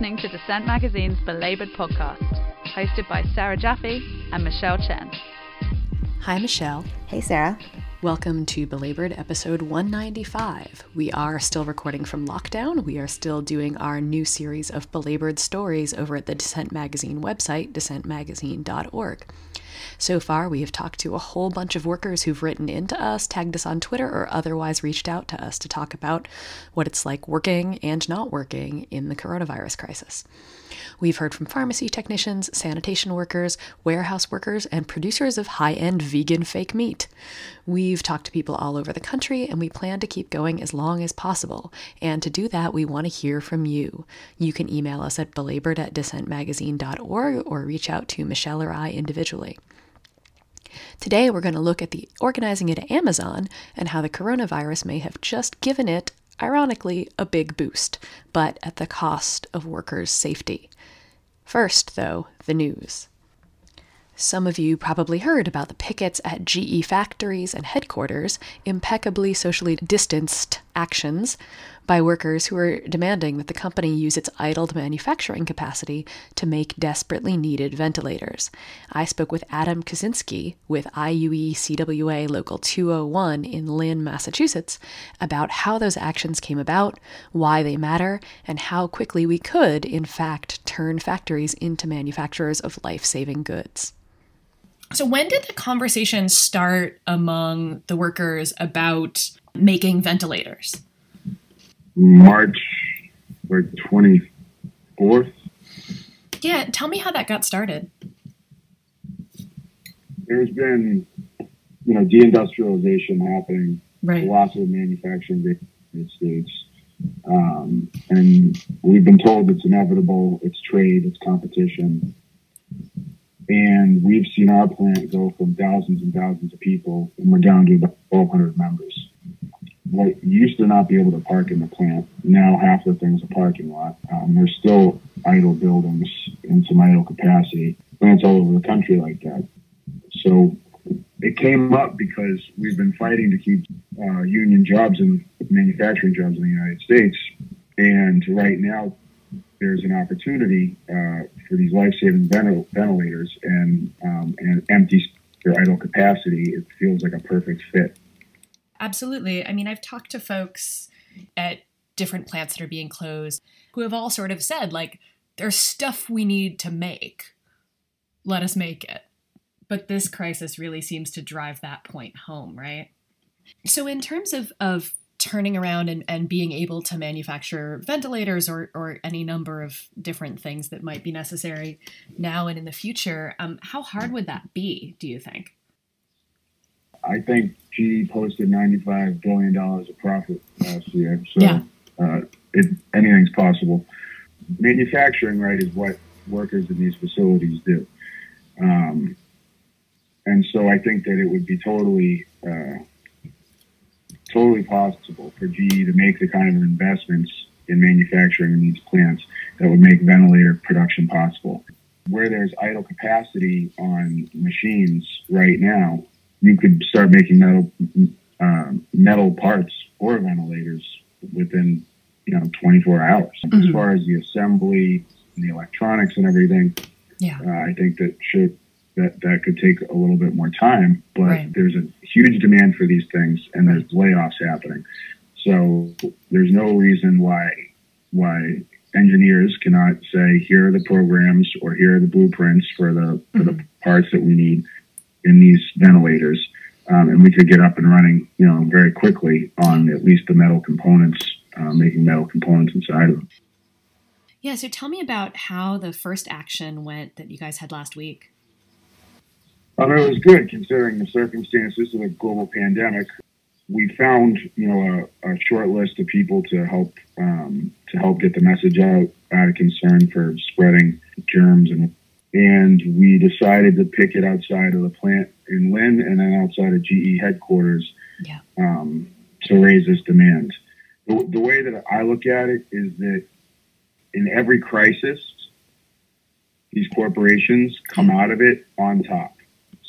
listening to Dissent Magazine's Belabored podcast, hosted by Sarah Jaffe and Michelle Chen. Hi, Michelle. Hey, Sarah. Welcome to Belabored episode 195. We are still recording from lockdown. We are still doing our new series of belabored stories over at the Dissent Magazine website, dissentmagazine.org. So far, we have talked to a whole bunch of workers who've written into us, tagged us on Twitter, or otherwise reached out to us to talk about what it's like working and not working in the coronavirus crisis. We've heard from pharmacy technicians, sanitation workers, warehouse workers, and producers of high end vegan fake meat. We've talked to people all over the country, and we plan to keep going as long as possible. And to do that, we want to hear from you. You can email us at belabored at dissentmagazine.org or reach out to Michelle or I individually. Today, we're going to look at the organizing at Amazon and how the coronavirus may have just given it, ironically, a big boost, but at the cost of workers' safety. First, though, the news. Some of you probably heard about the pickets at GE factories and headquarters, impeccably socially distanced actions by workers who are demanding that the company use its idled manufacturing capacity to make desperately needed ventilators. I spoke with Adam Kaszynski with IUE CWA Local 201 in Lynn, Massachusetts, about how those actions came about, why they matter, and how quickly we could, in fact, turn factories into manufacturers of life saving goods. So, when did the conversation start among the workers about making ventilators? March or 24th. Yeah, tell me how that got started. There's been, you know, deindustrialization happening. Right. Lots of manufacturing in the United States. Um, and we've been told it's inevitable, it's trade, it's competition. And we've seen our plant go from thousands and thousands of people, and we're down to about 1,200 members. What used to not be able to park in the plant, now half the thing's a parking lot. Um, there's still idle buildings and some idle capacity. Plants all over the country like that. So it came up because we've been fighting to keep uh, union jobs and manufacturing jobs in the United States. And right now, there's an opportunity uh, for these life-saving ventil- ventilators and um, and empty their idle capacity. It feels like a perfect fit. Absolutely. I mean, I've talked to folks at different plants that are being closed who have all sort of said like, "There's stuff we need to make. Let us make it." But this crisis really seems to drive that point home, right? So, in terms of of turning around and, and being able to manufacture ventilators or, or any number of different things that might be necessary now and in the future, um, how hard would that be, do you think? I think GE posted $95 billion of profit last year. So Yeah. uh, it, anything's possible. Manufacturing, right, is what workers in these facilities do. Um, and so I think that it would be totally, uh, totally possible for GE to make the kind of investments in manufacturing in these plants that would make ventilator production possible. Where there's idle capacity on machines right now, you could start making metal um, metal parts or ventilators within you know 24 hours. As Mhm. far as the assembly and the electronics and everything, Yeah. uh, I think that should that that could take a little bit more time. But Right. there's a huge demand for these things, and there's layoffs happening. So there's no reason why why engineers cannot say here are the programs or here are the blueprints for the for the parts that we need in these ventilators, um, and we could get up and running, you know, very quickly on at least the metal components, uh, making metal components inside of them. Yeah, so tell me about how the first action went that you guys had last week. Um, it was good considering the circumstances of the global pandemic. We found, you know, a, a short list of people to help um, to help get the message out out of concern for spreading germs, and and we decided to pick it outside of the plant in Lynn and then outside of GE headquarters Yeah. um, to raise this demand. The, the way that I look at it is that in every crisis, these corporations come out of it on top.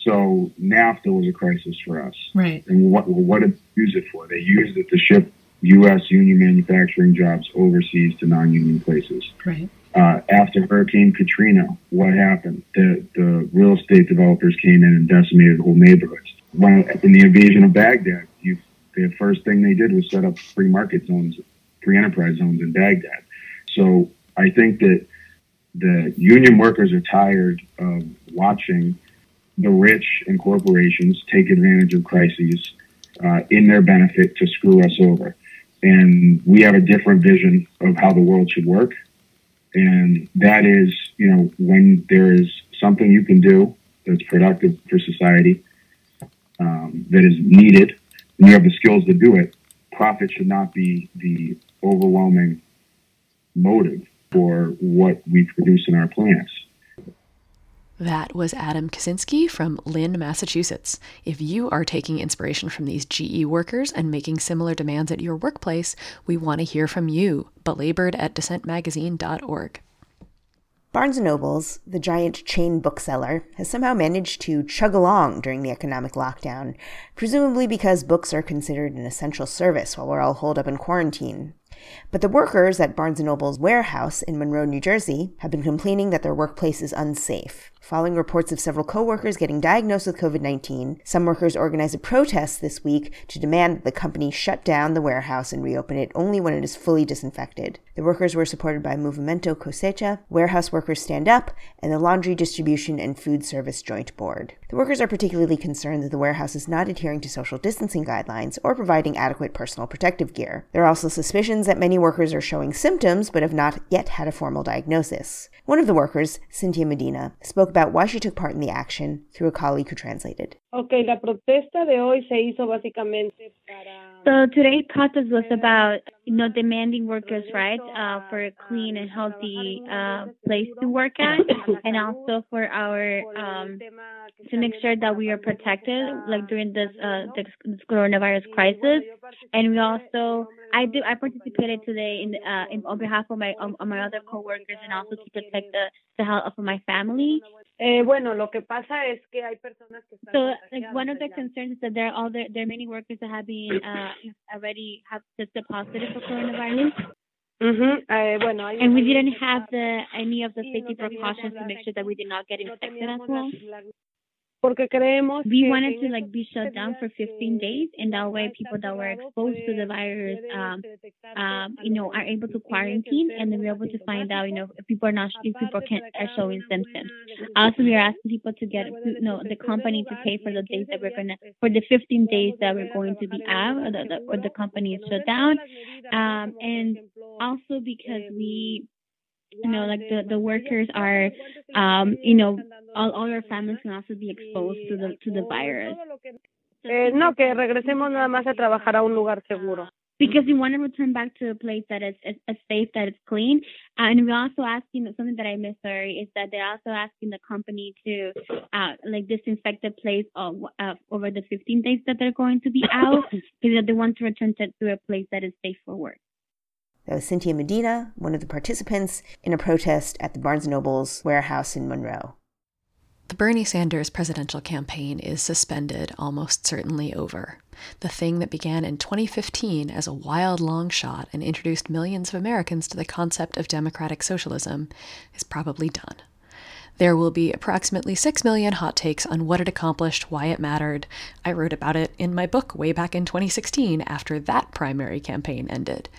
So NAFTA was a crisis for us. Right. And what what did they use it for? They used it to ship U.S. union manufacturing jobs overseas to non-union places. Right. Uh, after Hurricane Katrina, what happened? The, the real estate developers came in and decimated whole neighborhoods. When, in the invasion of Baghdad, you, the first thing they did was set up free market zones, free enterprise zones in Baghdad. So I think that the union workers are tired of watching the rich and corporations take advantage of crises uh, in their benefit to screw us over. And we have a different vision of how the world should work. And that is, you know, when there is something you can do that's productive for society, um, that is needed, and you have the skills to do it, profit should not be the overwhelming motive for what we produce in our plants. That was Adam Kaszynski from Lynn, Massachusetts. If you are taking inspiration from these GE workers and making similar demands at your workplace, we want to hear from you. Belabored at dissentmagazine.org. Barnes & Noble's, the giant chain bookseller, has somehow managed to chug along during the economic lockdown, presumably because books are considered an essential service while we're all holed up in quarantine. But the workers at Barnes & Noble's warehouse in Monroe, New Jersey, have been complaining that their workplace is unsafe. Following reports of several coworkers getting diagnosed with COVID 19, some workers organized a protest this week to demand that the company shut down the warehouse and reopen it only when it is fully disinfected. The workers were supported by Movimiento Cosecha, Warehouse Workers Stand Up, and the Laundry Distribution and Food Service Joint Board. The workers are particularly concerned that the warehouse is not adhering to social distancing guidelines or providing adequate personal protective gear. There are also suspicions that many workers are showing symptoms but have not yet had a formal diagnosis. One of the workers, Cynthia Medina, spoke about why she took part in the action through a colleague who translated. Okay, la protesta de hoy se hizo básicamente para. So today's protest was about, you know, demanding workers' rights uh, for a clean and healthy uh, place to work at, and also for our um, to make sure that we are protected, like during this uh, this, coronavirus crisis. And we also, I do, I participated today in, uh, in on behalf of my um, my other coworkers, and also to protect the the health of my family. Eh, bueno, lo que pasa es que hay personas que están So, like one of the concerns is that there are all there, there are many workers that have been uh, already have tested positive for coronavirus, eh, bueno, and we didn't have the any of the safety precautions to make sure that we did not get infected as well. Porque creemos We wanted to like be shut down for 15 days, and that way people that were exposed to the virus, um, um, you know, are able to quarantine, and then we're able to find out, you know, if people are not, if people can are showing symptoms. Also, we are asking people to get, you know, the company to pay for the days that we're gonna, for the 15 days that we're going to be out, or the, the, or the company is shut down, um, and also because we you know, like the, the workers are, um, you know, all, all our families can also be exposed to the to the virus. Eh, no, que regresemos nada más a trabajar a un lugar seguro. Because we want to return back to a place that is, is, is safe, that is clean, and we're also asking something that I missed. Sorry, is that they're also asking the company to uh, like disinfect the place of, uh, over the 15 days that they're going to be out, because they want to return to, to a place that is safe for work. That was Cynthia Medina, one of the participants in a protest at the Barnes & Noble's warehouse in Monroe. The Bernie Sanders presidential campaign is suspended, almost certainly over. The thing that began in 2015 as a wild long shot and introduced millions of Americans to the concept of democratic socialism is probably done. There will be approximately 6 million hot takes on what it accomplished, why it mattered. I wrote about it in my book way back in 2016 after that primary campaign ended.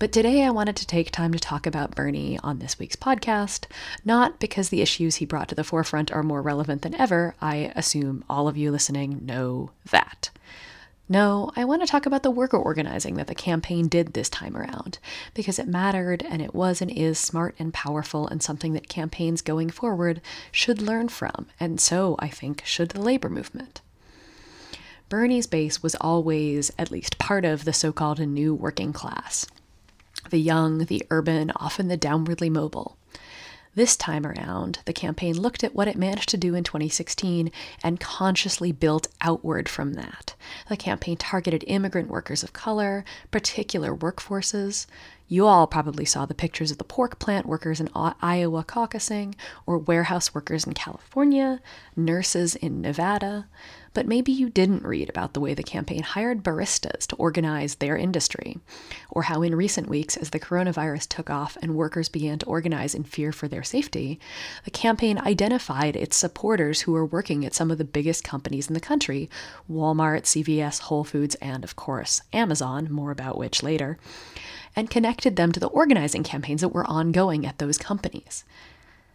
But today I wanted to take time to talk about Bernie on this week's podcast, not because the issues he brought to the forefront are more relevant than ever. I assume all of you listening know that. No, I want to talk about the worker organizing that the campaign did this time around, because it mattered and it was and is smart and powerful and something that campaigns going forward should learn from, and so, I think, should the labor movement. Bernie's base was always at least part of the so called new working class the young, the urban, often the downwardly mobile. This time around, the campaign looked at what it managed to do in 2016 and consciously built outward from that. The campaign targeted immigrant workers of color, particular workforces, You all probably saw the pictures of the pork plant workers in Iowa caucusing, or warehouse workers in California, nurses in Nevada. But maybe you didn't read about the way the campaign hired baristas to organize their industry, or how in recent weeks, as the coronavirus took off and workers began to organize in fear for their safety, the campaign identified its supporters who were working at some of the biggest companies in the country Walmart, CVS, Whole Foods, and of course, Amazon, more about which later and connected them to the organizing campaigns that were ongoing at those companies.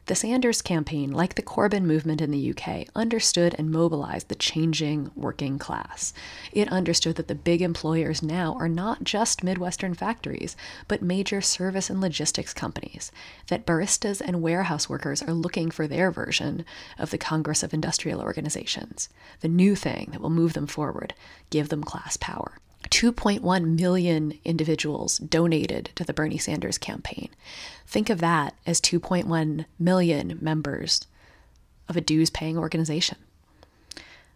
The Sanders campaign, like the Corbyn movement in the UK, understood and mobilized the changing working class. It understood that the big employers now are not just Midwestern factories, but major service and logistics companies, that baristas and warehouse workers are looking for their version of the Congress of Industrial Organizations, the new thing that will move them forward, give them class power. 2.1 million individuals donated to the Bernie Sanders campaign. Think of that as 2.1 million members of a dues paying organization.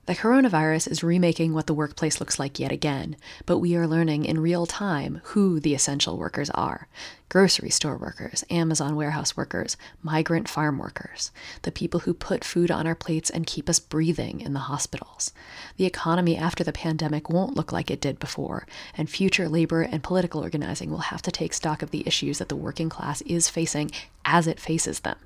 The coronavirus is remaking what the workplace looks like yet again, but we are learning in real time who the essential workers are grocery store workers, Amazon warehouse workers, migrant farm workers, the people who put food on our plates and keep us breathing in the hospitals. The economy after the pandemic won't look like it did before, and future labor and political organizing will have to take stock of the issues that the working class is facing as it faces them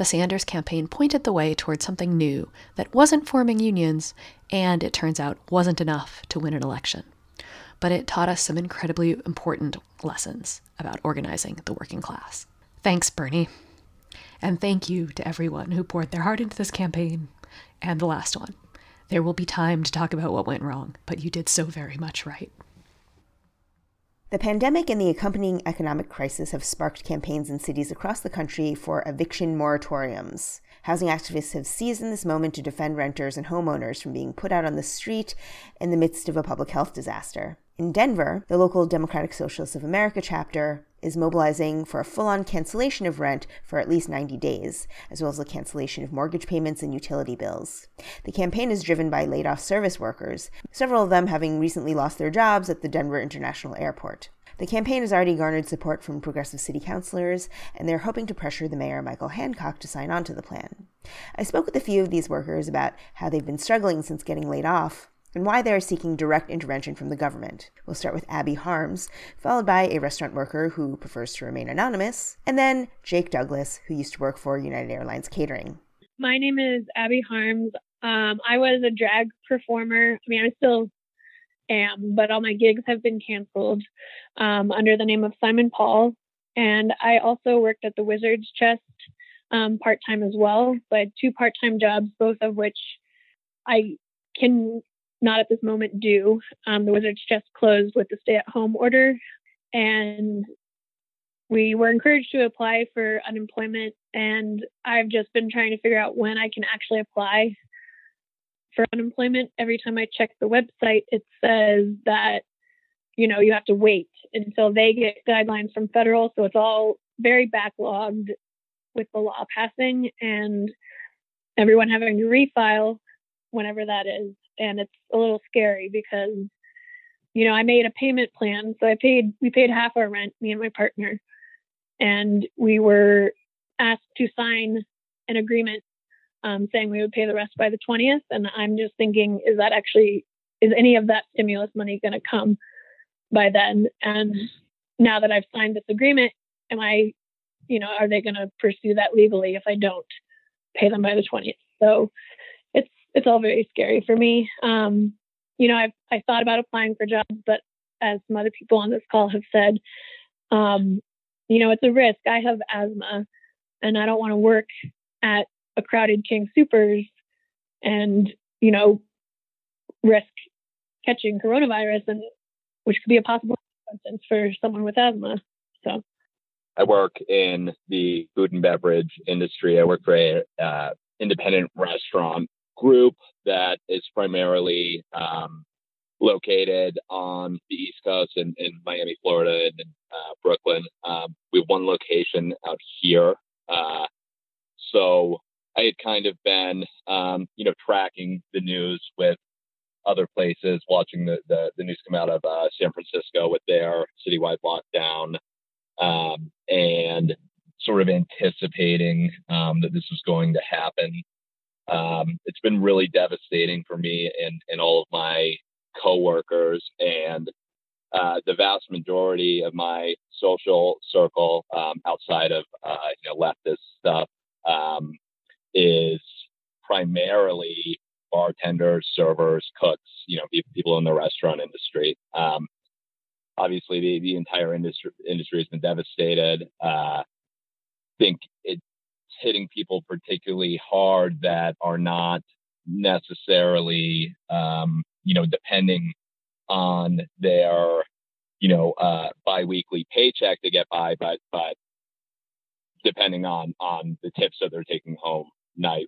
the Sanders campaign pointed the way towards something new that wasn't forming unions and, it turns out, wasn't enough to win an election. But it taught us some incredibly important lessons about organizing the working class. Thanks, Bernie. And thank you to everyone who poured their heart into this campaign and the last one. There will be time to talk about what went wrong, but you did so very much right. The pandemic and the accompanying economic crisis have sparked campaigns in cities across the country for eviction moratoriums. Housing activists have seized this moment to defend renters and homeowners from being put out on the street in the midst of a public health disaster. In Denver, the local Democratic Socialists of America chapter is mobilizing for a full on cancellation of rent for at least 90 days, as well as the cancellation of mortgage payments and utility bills. The campaign is driven by laid off service workers, several of them having recently lost their jobs at the Denver International Airport. The campaign has already garnered support from progressive city councilors, and they're hoping to pressure the mayor, Michael Hancock, to sign on to the plan. I spoke with a few of these workers about how they've been struggling since getting laid off, and why they are seeking direct intervention from the government. We'll start with Abby Harms, followed by a restaurant worker who prefers to remain anonymous, and then Jake Douglas, who used to work for United Airlines Catering. My name is Abby Harms. Um, I was a drag performer. I mean, I still am, but all my gigs have been canceled um, under the name of Simon Paul. And I also worked at the Wizard's Chest um, part time as well. So I had two part time jobs, both of which I can not at this moment do. Um, the Wizards just closed with the stay at home order, and we were encouraged to apply for unemployment. And I've just been trying to figure out when I can actually apply for unemployment. Every time I check the website, it says that you know you have to wait until they get guidelines from federal. So it's all very backlogged with the law passing and everyone having to refile whenever that is and it's a little scary because you know i made a payment plan. So i paid we paid half our rent me and my partner and we were asked to sign an agreement um, saying we would pay the rest by the 20th and i'm just thinking is that actually is any of that stimulus money going to come by then? And now that i've signed this agreement am i you know are they going to pursue that legally if i don't pay them by the 20th so it's all very scary for me. Um, you know, I've I thought about applying for jobs, but as some other people on this call have said, um, you know, it's a risk. I have asthma, and I don't want to work at a crowded King Soopers and you know risk catching coronavirus, and which could be a possible consequence for someone with asthma. So. I work in the food and beverage industry. I work for a uh, independent restaurant group that is primarily um, located on the East Coast in, in Miami, Florida, and uh, Brooklyn. Um, we have one location out here. Uh, so I had kind of been, um, you know, tracking the news with other places, watching the, the, the news come out of uh, San Francisco with their citywide lockdown. um, and sort of anticipating um, that this was going to happen. Um, it's been really devastating for me and, and all of my coworkers and uh, the vast majority of my social circle um, outside of uh, you know leftist stuff um, is primarily bartenders, servers, cooks, you know, people in the restaurant industry. Um, obviously, the, the entire industry industry has been devastated. Uh, think it's hitting people particularly hard that are not necessarily, um, you know, depending on their, you know, uh, biweekly paycheck to get by, but but depending on on the tips that they're taking home nightly.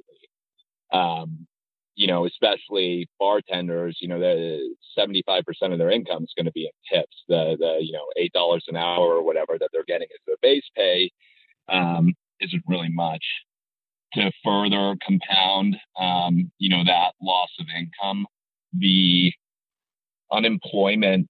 Um, you know, especially bartenders, you know, the 75% of their income is going to be in tips. The, the, you know, $8 an hour or whatever that they're getting as their base pay um, isn't really much. To further compound, um, you know, that loss of income, the unemployment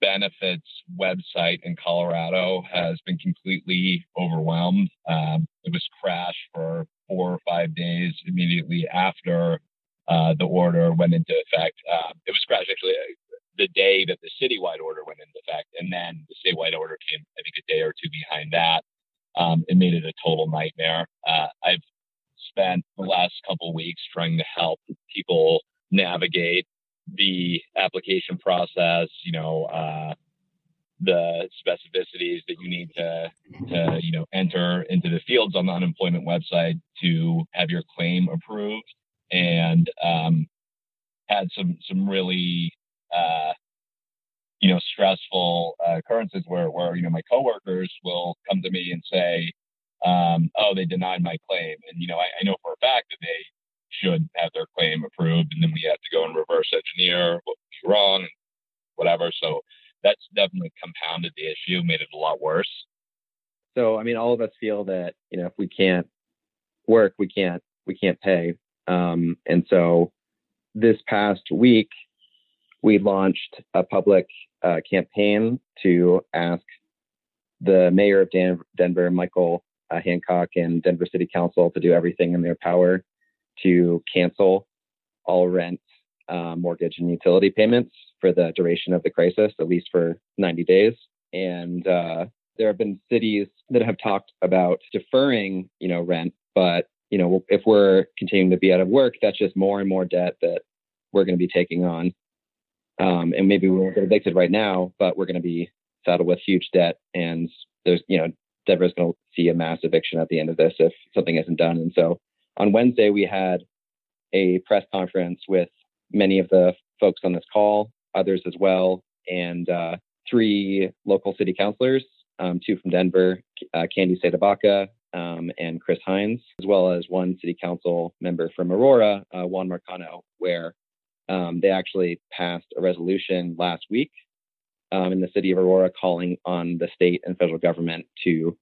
benefits website in Colorado has been completely overwhelmed. Um, it was crashed for four or five days immediately after uh, the order went into effect. Uh, it was crashed actually uh, the day that the citywide order went into effect, and then the statewide order came, I think, a day or two behind that. Um, it made it a total nightmare. Uh, I've spent the last couple weeks trying to help people navigate the application process. You know, uh, the specificities that you need to, to, you know, enter into the fields on the unemployment website to have your claim approved and um, had some some really uh, you know stressful uh, occurrences where where you know my coworkers will come to me and say, um, "Oh, they denied my claim," and you know I, I, know for a fact that they should have their claim approved, and then we have to go and reverse engineer what was wrong, whatever. So that's definitely compounded the issue, made it a lot worse. So I mean, all of us feel that you know if we can't work, we can't we can't pay. Um, and so this past week, we launched a public uh, campaign to ask the mayor of Dan- Denver, Michael uh, Hancock, and Denver City Council to do everything in their power to cancel all rent, uh, mortgage, and utility payments for the duration of the crisis, at least for 90 days. And uh, there have been cities that have talked about deferring, you know, rent, but you know, if we're continuing to be out of work, that's just more and more debt that we're going to be taking on. Um, and maybe we won't get evicted right now, but we're going to be saddled with huge debt. And there's, you know, Denver's going to see a mass eviction at the end of this if something isn't done. And so on Wednesday, we had a press conference with many of the folks on this call, others as well, and uh, three local city councilors, um, two from Denver, uh, Candi CdeBaca, um, and Chris Hinds, as well as one city council member from Aurora, uh, Juan Marcano, where um, they actually passed a resolution last week um, in the city of Aurora calling on the state and federal government to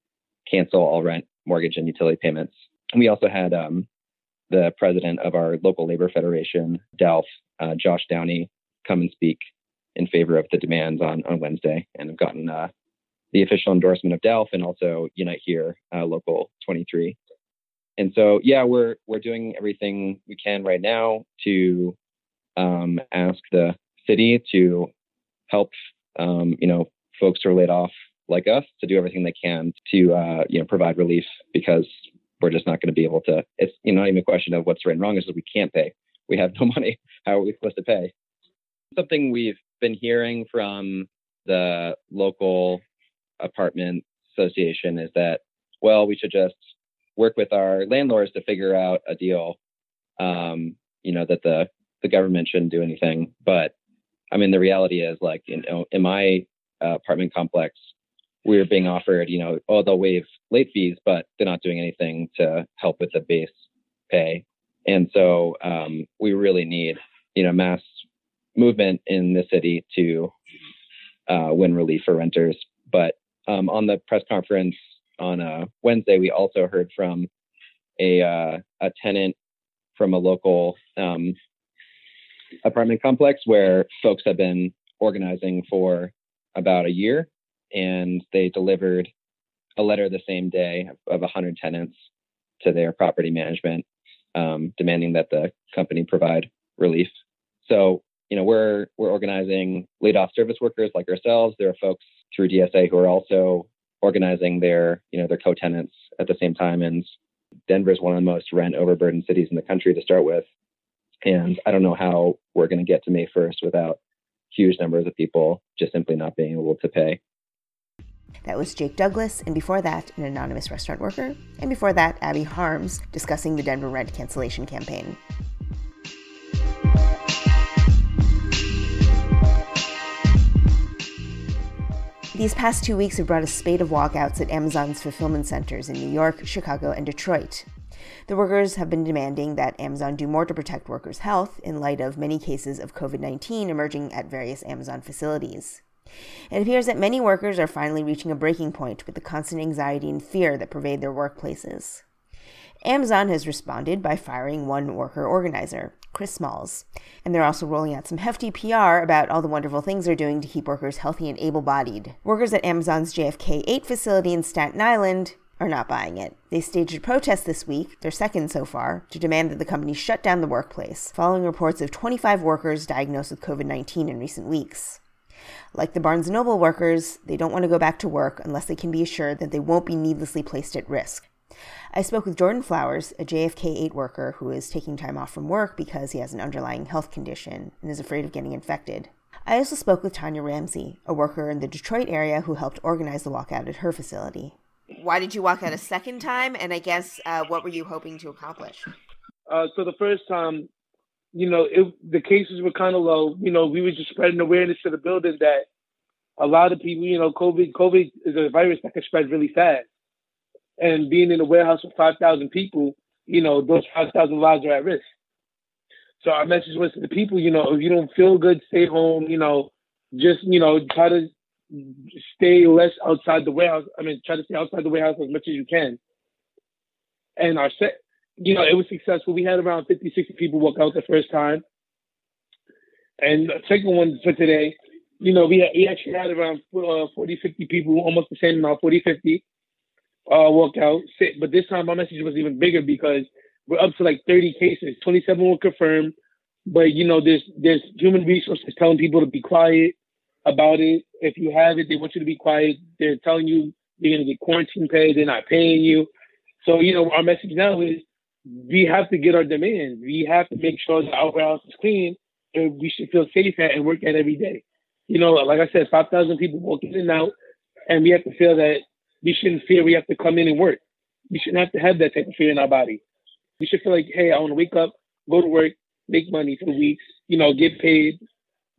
cancel all rent, mortgage, and utility payments. And we also had um, the president of our local labor federation, DELF, uh, Josh Downey, come and speak in favor of the demands on, on Wednesday and have gotten uh, the official endorsement of DELF and also Unite Here, uh, Local 23. And so, yeah, we're we're doing everything we can right now to um, ask the city to help, um, you know, folks who are laid off like us to do everything they can to, uh, you know, provide relief because we're just not going to be able to. It's you know, not even a question of what's right and wrong; is that we can't pay. We have no money. How are we supposed to pay? Something we've been hearing from the local apartment association is that, well, we should just work with our landlords to figure out a deal. Um, you know that the the government shouldn't do anything, but I mean the reality is like you know in my uh, apartment complex, we're being offered you know oh they'll waive late fees, but they're not doing anything to help with the base pay, and so um, we really need you know mass movement in the city to uh, win relief for renters. But um, on the press conference on uh, Wednesday, we also heard from a uh, a tenant from a local um, apartment complex where folks have been organizing for about a year, and they delivered a letter the same day of 100 tenants to their property management, um, demanding that the company provide relief. So, you know, we're we're organizing laid off service workers like ourselves. There are folks through DSA who are also organizing their, you know, their co-tenants at the same time. And Denver is one of the most rent overburdened cities in the country to start with. And I don't know how we're going to get to May 1st without huge numbers of people just simply not being able to pay. That was Jake Douglas, and before that, an anonymous restaurant worker, and before that, Abby Harms discussing the Denver rent cancellation campaign. These past two weeks have brought a spate of walkouts at Amazon's fulfillment centers in New York, Chicago, and Detroit. The workers have been demanding that Amazon do more to protect workers' health in light of many cases of COVID 19 emerging at various Amazon facilities. It appears that many workers are finally reaching a breaking point with the constant anxiety and fear that pervade their workplaces. Amazon has responded by firing one worker organizer, Chris Smalls. And they're also rolling out some hefty PR about all the wonderful things they're doing to keep workers healthy and able bodied. Workers at Amazon's JFK 8 facility in Staten Island are not buying it. They staged a protest this week, their second so far, to demand that the company shut down the workplace, following reports of 25 workers diagnosed with COVID 19 in recent weeks. Like the Barnes & Noble workers, they don't want to go back to work unless they can be assured that they won't be needlessly placed at risk. I spoke with Jordan Flowers, a JFK 8 worker who is taking time off from work because he has an underlying health condition and is afraid of getting infected. I also spoke with Tanya Ramsey, a worker in the Detroit area who helped organize the walkout at her facility. Why did you walk out a second time? And I guess uh, what were you hoping to accomplish? Uh, so the first time, you know, it, the cases were kind of low. You know, we were just spreading awareness to the building that a lot of people, you know, COVID, COVID is a virus that can spread really fast and being in a warehouse with 5,000 people, you know, those 5,000 lives are at risk. So our message was to the people, you know, if you don't feel good, stay home, you know, just, you know, try to stay less outside the warehouse. I mean, try to stay outside the warehouse as much as you can. And our set, you know, it was successful. We had around 50, 60 people walk out the first time. And the second one for today, you know, we, we actually had around uh, 40, 50 people, almost the same amount, 40, 50 uh, walk out. But this time my message was even bigger because we're up to like 30 cases. 27 were confirmed, but you know, there's there's human resources telling people to be quiet about it. If you have it, they want you to be quiet. They're telling you you're gonna get quarantine pay. They're not paying you. So you know, our message now is we have to get our demands. We have to make sure that our warehouse is clean, and we should feel safe at and work at every day. You know, like I said, 5,000 people walk in and out, and we have to feel that we shouldn't fear we have to come in and work. We shouldn't have to have that type of fear in our body. We should feel like, hey, I want to wake up, go to work, make money for the week, you know, get paid.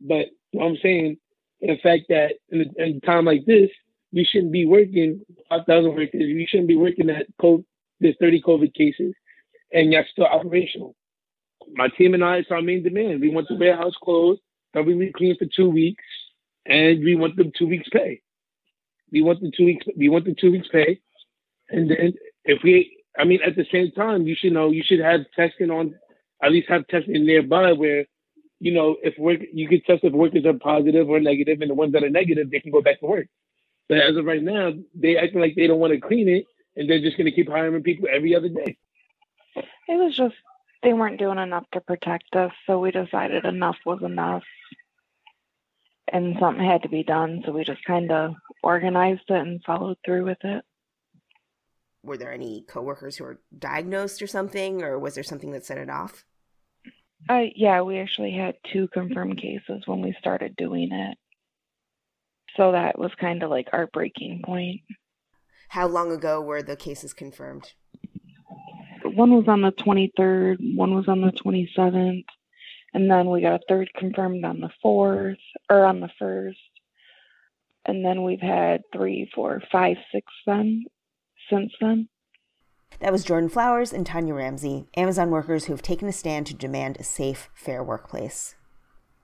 But you know what I'm saying, the fact that in a, in a time like this, we shouldn't be working 5,000 workers. We shouldn't be working at COVID, there's 30 COVID cases, and you're still operational. My team and I, it's our main demand. We want the warehouse closed, thoroughly clean for two weeks, and we want them two weeks pay. We want the two weeks. We want the two weeks pay, and then if we, I mean, at the same time, you should know you should have testing on, at least have testing nearby where, you know, if work you can test if workers are positive or negative, and the ones that are negative they can go back to work. But as of right now, they acting like they don't want to clean it, and they're just going to keep hiring people every other day. It was just they weren't doing enough to protect us, so we decided enough was enough and something had to be done. So we just kind of organized it and followed through with it. Were there any coworkers who were diagnosed or something, or was there something that set it off? Uh, yeah, we actually had two confirmed cases when we started doing it. So that was kind of like our breaking point. How long ago were the cases confirmed? One was on the 23rd, one was on the 27th, and then we got a third confirmed on the 4th, or on the 1st. And then we've had three, four, five, six then since then. That was Jordan Flowers and Tanya Ramsey, Amazon workers who have taken a stand to demand a safe, fair workplace.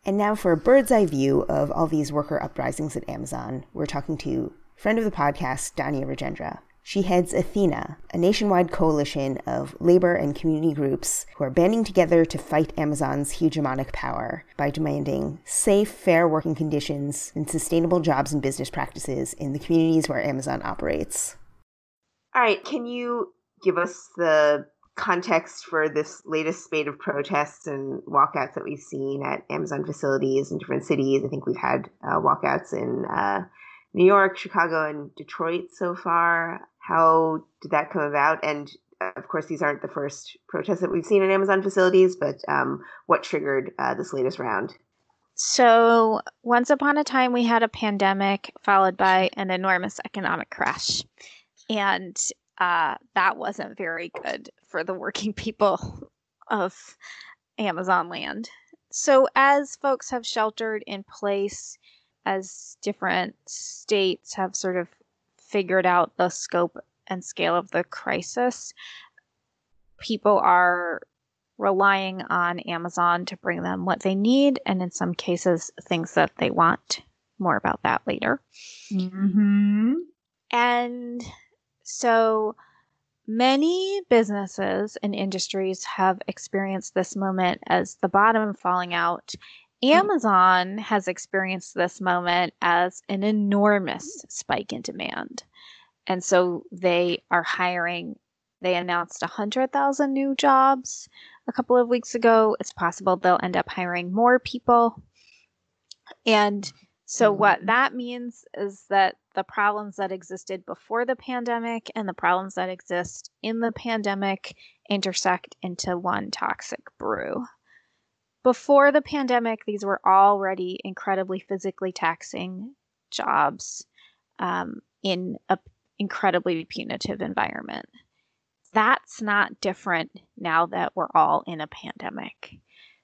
And now for a bird's eye view of all these worker uprisings at Amazon, we're talking to friend of the podcast, Dania Rajendra. She heads Athena, a nationwide coalition of labor and community groups who are banding together to fight Amazon's hegemonic power by demanding safe, fair working conditions and sustainable jobs and business practices in the communities where Amazon operates. All right, can you give us the context for this latest spate of protests and walkouts that we've seen at Amazon facilities in different cities? I think we've had uh, walkouts in uh, New York, Chicago, and Detroit so far. How did that come about? And uh, of course, these aren't the first protests that we've seen in Amazon facilities, but um, what triggered uh, this latest round? So, once upon a time, we had a pandemic followed by an enormous economic crash. And uh, that wasn't very good for the working people of Amazon land. So, as folks have sheltered in place, as different states have sort of figured out the scope and scale of the crisis, people are relying on Amazon to bring them what they need, and in some cases, things that they want. More about that later. Mm-hmm. And so many businesses and industries have experienced this moment as the bottom falling out. Hmm. Amazon has experienced this moment as an enormous spike in demand. And so they are hiring. They announced 100,000 new jobs a couple of weeks ago. It's possible they'll end up hiring more people. And so, hmm. what that means is that the problems that existed before the pandemic and the problems that exist in the pandemic intersect into one toxic brew. Before the pandemic, these were already incredibly physically taxing jobs um, in an incredibly punitive environment. That's not different now that we're all in a pandemic.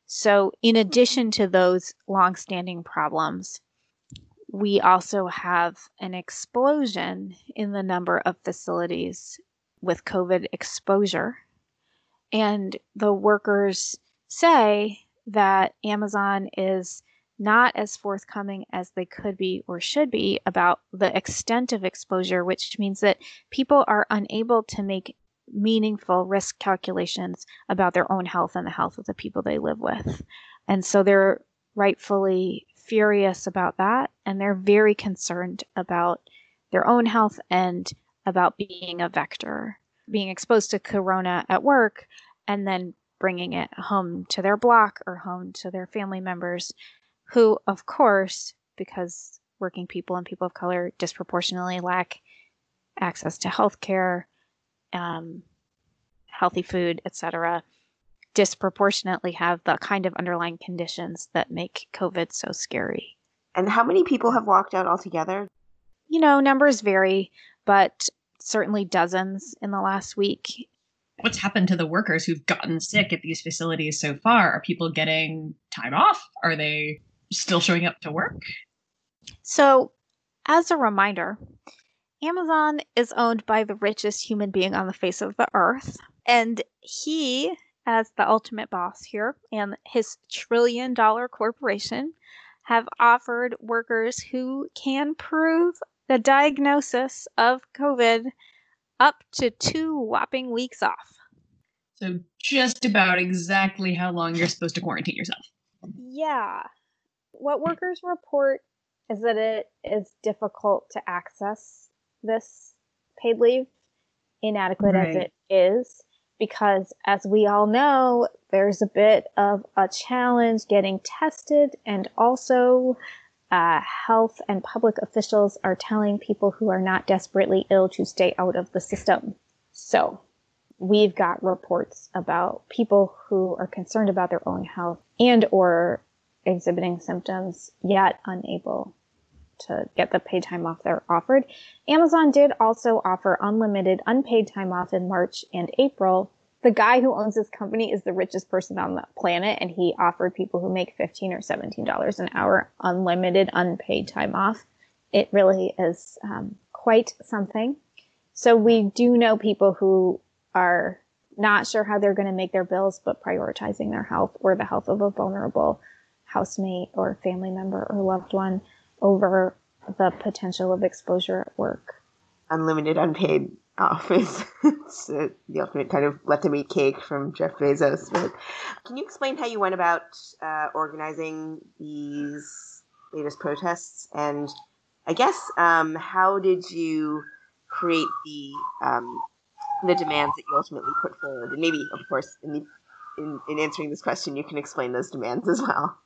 So, in addition to those longstanding problems, we also have an explosion in the number of facilities with COVID exposure. And the workers say that Amazon is not as forthcoming as they could be or should be about the extent of exposure, which means that people are unable to make meaningful risk calculations about their own health and the health of the people they live with. And so they're rightfully furious about that and they're very concerned about their own health and about being a vector, being exposed to corona at work and then bringing it home to their block or home to their family members who of course because working people and people of color disproportionately lack access to health care um, healthy food etc disproportionately have the kind of underlying conditions that make COVID so scary. And how many people have walked out altogether? You know, numbers vary, but certainly dozens in the last week. What's happened to the workers who've gotten sick at these facilities so far? Are people getting time off? Are they still showing up to work? So, as a reminder, Amazon is owned by the richest human being on the face of the earth, and he as the ultimate boss here and his trillion dollar corporation have offered workers who can prove the diagnosis of COVID up to two whopping weeks off. So, just about exactly how long you're supposed to quarantine yourself. Yeah. What workers report is that it is difficult to access this paid leave, inadequate right. as it is because as we all know, there's a bit of a challenge getting tested and also uh, health and public officials are telling people who are not desperately ill to stay out of the system. So we've got reports about people who are concerned about their own health and or exhibiting symptoms yet unable to get the paid time off they're offered. Amazon did also offer unlimited unpaid time off in March and April. The guy who owns this company is the richest person on the planet, and he offered people who make 15 or $17 an hour unlimited unpaid time off. It really is um, quite something. So we do know people who are not sure how they're going to make their bills, but prioritizing their health or the health of a vulnerable housemate or family member or loved one over the potential of exposure at work. Unlimited unpaid off is it's, the ultimate kind of let them eat cake from Jeff Bezos. But can you explain how you went about uh, organizing these latest protests? And I guess um, how did you create the um, the demands that you ultimately put forward? And maybe, of course, in, the, in, in answering this question, you can explain those demands as well.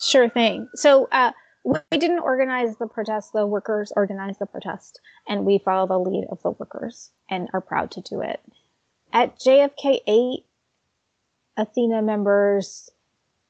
Sure thing. So uh, we didn't organize the protest; the workers organized the protest, and we follow the lead of the workers and are proud to do it. At JFK eight, Athena members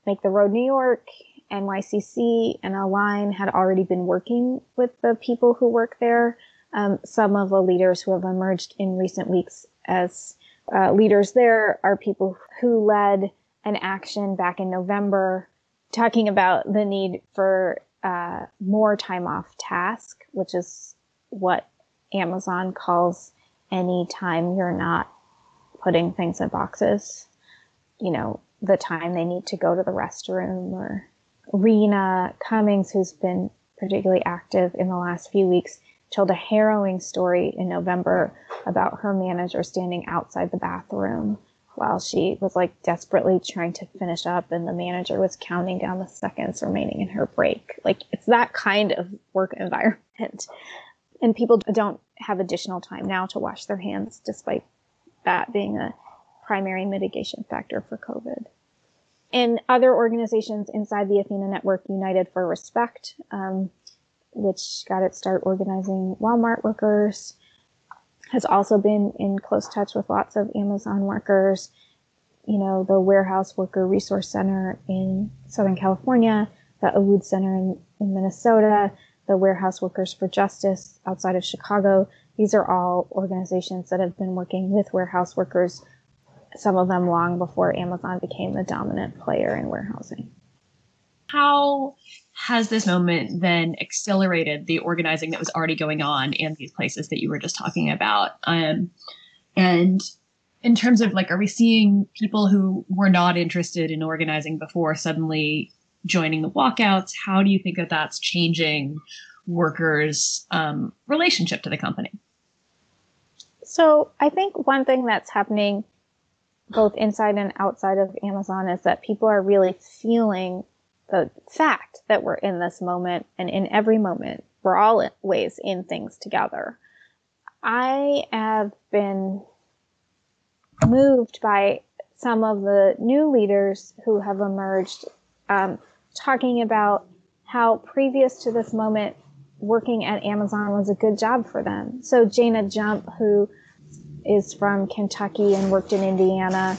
Make the Road New York, NYCC, and Align had already been working with the people who work there. Um, some of the leaders who have emerged in recent weeks as uh, leaders there are people who led an action back in November talking about the need for uh, more time off task, which is what Amazon calls any time you're not putting things in boxes. You know, the time they need to go to the restroom or Rena Cummings, who's been particularly active in the last few weeks, told a harrowing story in November about her manager standing outside the bathroom while she was like desperately trying to finish up and the manager was counting down the seconds remaining in her break. Like it's that kind of work environment. And people don't have additional time now to wash their hands despite that being a primary mitigation factor for COVID. And other organizations inside the Athena Network, United for Respect, um, which got its start organizing Walmart workers, has also been in close touch with lots of Amazon workers. You know, the Warehouse Worker Resource Center in Southern California, the AWOOD Center in, in Minnesota, the Warehouse Workers for Justice outside of Chicago. These are all organizations that have been working with warehouse workers some of them long before Amazon became the dominant player in warehousing. How has this moment then accelerated the organizing that was already going on in these places that you were just talking about? Um, and in terms of like, are we seeing people who were not interested in organizing before suddenly joining the walkouts? How do you think that that's changing workers' um, relationship to the company? So I think one thing that's happening both inside and outside of Amazon is that people are really feeling the fact that we're in this moment and in every moment we're always in things together. I have been moved by some of the new leaders who have emerged um, talking about how previous to this moment working at Amazon was a good job for them. So Jana Jumpp, who is from Kentucky and worked in Indiana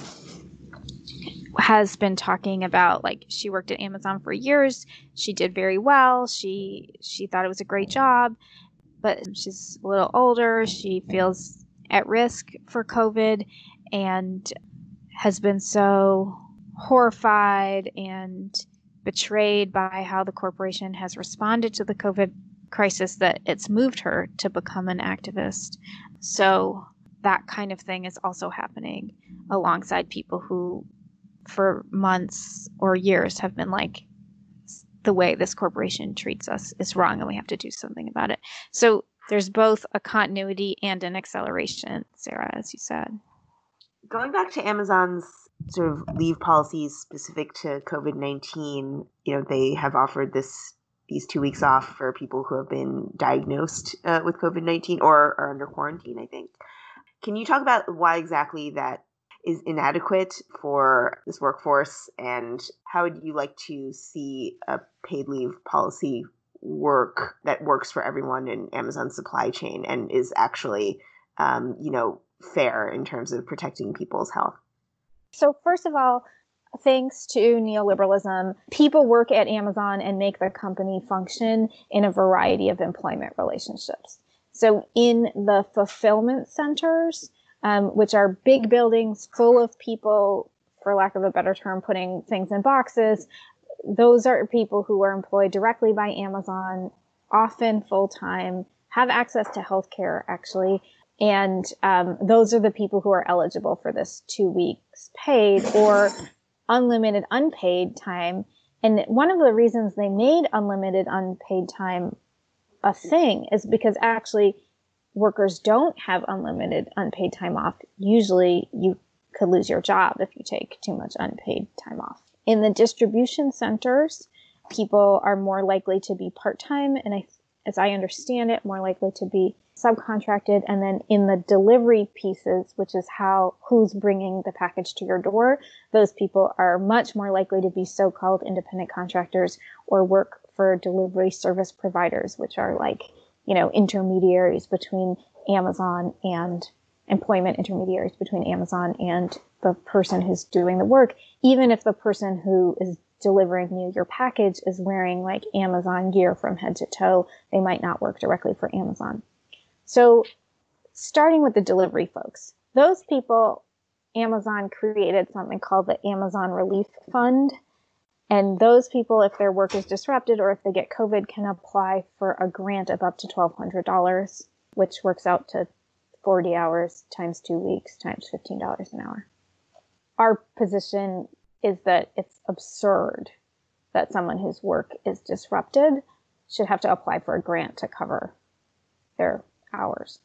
has been talking about like she worked at Amazon for years. She did very well. She she thought it was a great job, but she's a little older. She feels at risk for COVID and has been so horrified and betrayed by how the corporation has responded to the COVID crisis that it's moved her to become an activist. So that kind of thing is also happening alongside people who for months or years have been like the way this corporation treats us is wrong and we have to do something about it. So there's both a continuity and an acceleration sarah as you said. Going back to amazon's sort of leave policies specific to covid-19 you know they have offered this these two weeks off for people who have been diagnosed uh, with covid-19 or are under quarantine i think. Can you talk about why exactly that is inadequate for this workforce and how would you like to see a paid leave policy work that works for everyone in Amazon's supply chain and is actually, um, you know, fair in terms of protecting people's health? So, first of all, thanks to neoliberalism, people work at Amazon and make the company function in a variety of employment relationships. So in the fulfillment centers, um, which are big buildings full of people, for lack of a better term, putting things in boxes, those are people who are employed directly by Amazon, often full time, have access to healthcare actually. And um, those are the people who are eligible for this two weeks paid or unlimited unpaid time. And one of the reasons they made unlimited unpaid time a thing is because actually workers don't have unlimited unpaid time off. Usually you could lose your job if you take too much unpaid time off. In the distribution centers, people are more likely to be part time and I, as I understand it, more likely to be subcontracted and then in the delivery pieces which is how who's bringing the package to your door those people are much more likely to be so-called independent contractors or work for delivery service providers which are like you know intermediaries between amazon and employment intermediaries between amazon and the person who's doing the work even if the person who is delivering you your package is wearing like amazon gear from head to toe they might not work directly for amazon so, starting with the delivery folks, those people, Amazon created something called the Amazon Relief Fund. And those people, if their work is disrupted or if they get COVID, can apply for a grant of up to $1,200, which works out to 40 hours times two weeks times $15 an hour. Our position is that it's absurd that someone whose work is disrupted should have to apply for a grant to cover their hours.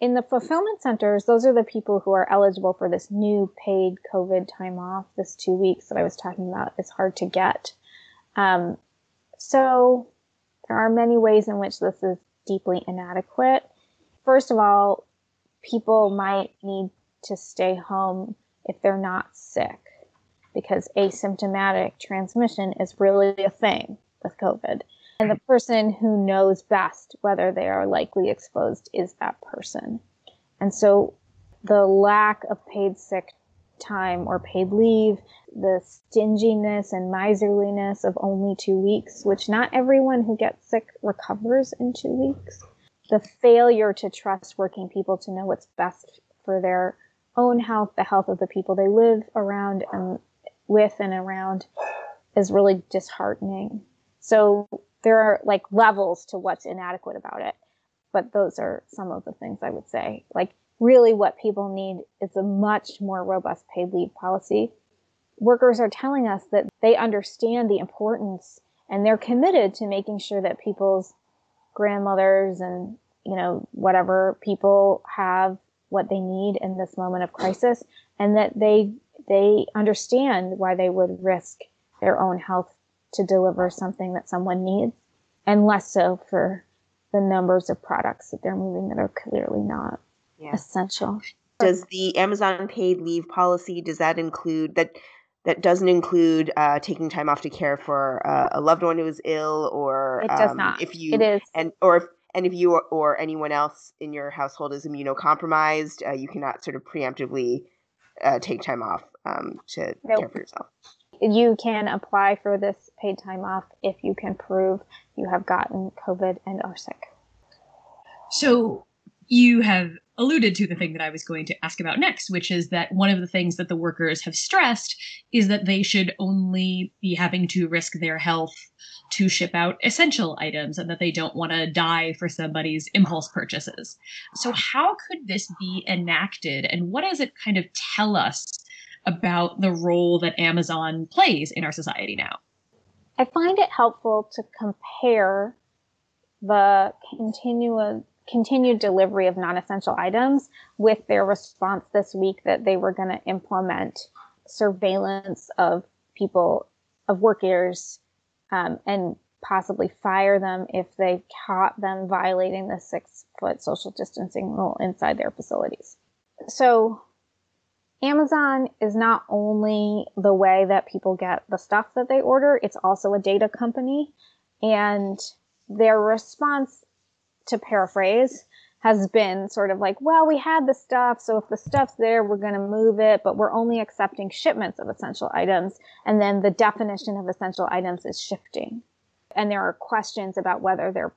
In the fulfillment centers, those are the people who are eligible for this new paid COVID time off, this two weeks that I was talking about. It's hard to get. Um, so there are many ways in which this is deeply inadequate. First of all, people might need to stay home if they're not sick because asymptomatic transmission is really a thing with COVID. And the person who knows best whether they are likely exposed is that person. And so the lack of paid sick time or paid leave, the stinginess and miserliness of only two weeks, which not everyone who gets sick recovers in two weeks, the failure to trust working people to know what's best for their own health, the health of the people they live around and with and around is really disheartening. So there are like levels to what's inadequate about it. But those are some of the things I would say. Like, really, what people need is a much more robust paid leave policy. Workers are telling us that they understand the importance and they're committed to making sure that people's grandmothers and, you know, whatever people have what they need in this moment of crisis and that they they understand why they would risk their own health to deliver something that someone needs, and less so for the numbers of products that they're moving that are clearly not yeah. essential. Does the Amazon paid leave policy does that include that? That doesn't include uh, taking time off to care for uh, a loved one who is ill, or it does um, not. If you it is, and or if and if you or, or anyone else in your household is immunocompromised, uh, you cannot sort of preemptively uh, take time off um, to nope. care for yourself you can apply for this paid time off if you can prove you have gotten COVID and are sick. So you have alluded to the thing that I was going to ask about next, which is that one of the things that the workers have stressed is that they should only be having to risk their health to ship out essential items and that they don't want to die for somebody's impulse purchases. So, how could this be enacted and what does it kind of tell us about the role that Amazon plays in our society now? I find it helpful to compare the continued continued delivery of non-essential items with their response this week that they were going to implement surveillance of people of workers um, and possibly fire them if they caught them violating the six foot social distancing rule inside their facilities. So Amazon is not only the way that people get the stuff that they order, it's also a data company. And their response, to paraphrase, has been sort of like, well, we had the stuff, so if the stuff's there, we're going to move it, but we're only accepting shipments of essential items. And then the definition of essential items is shifting. And there are questions about whether they're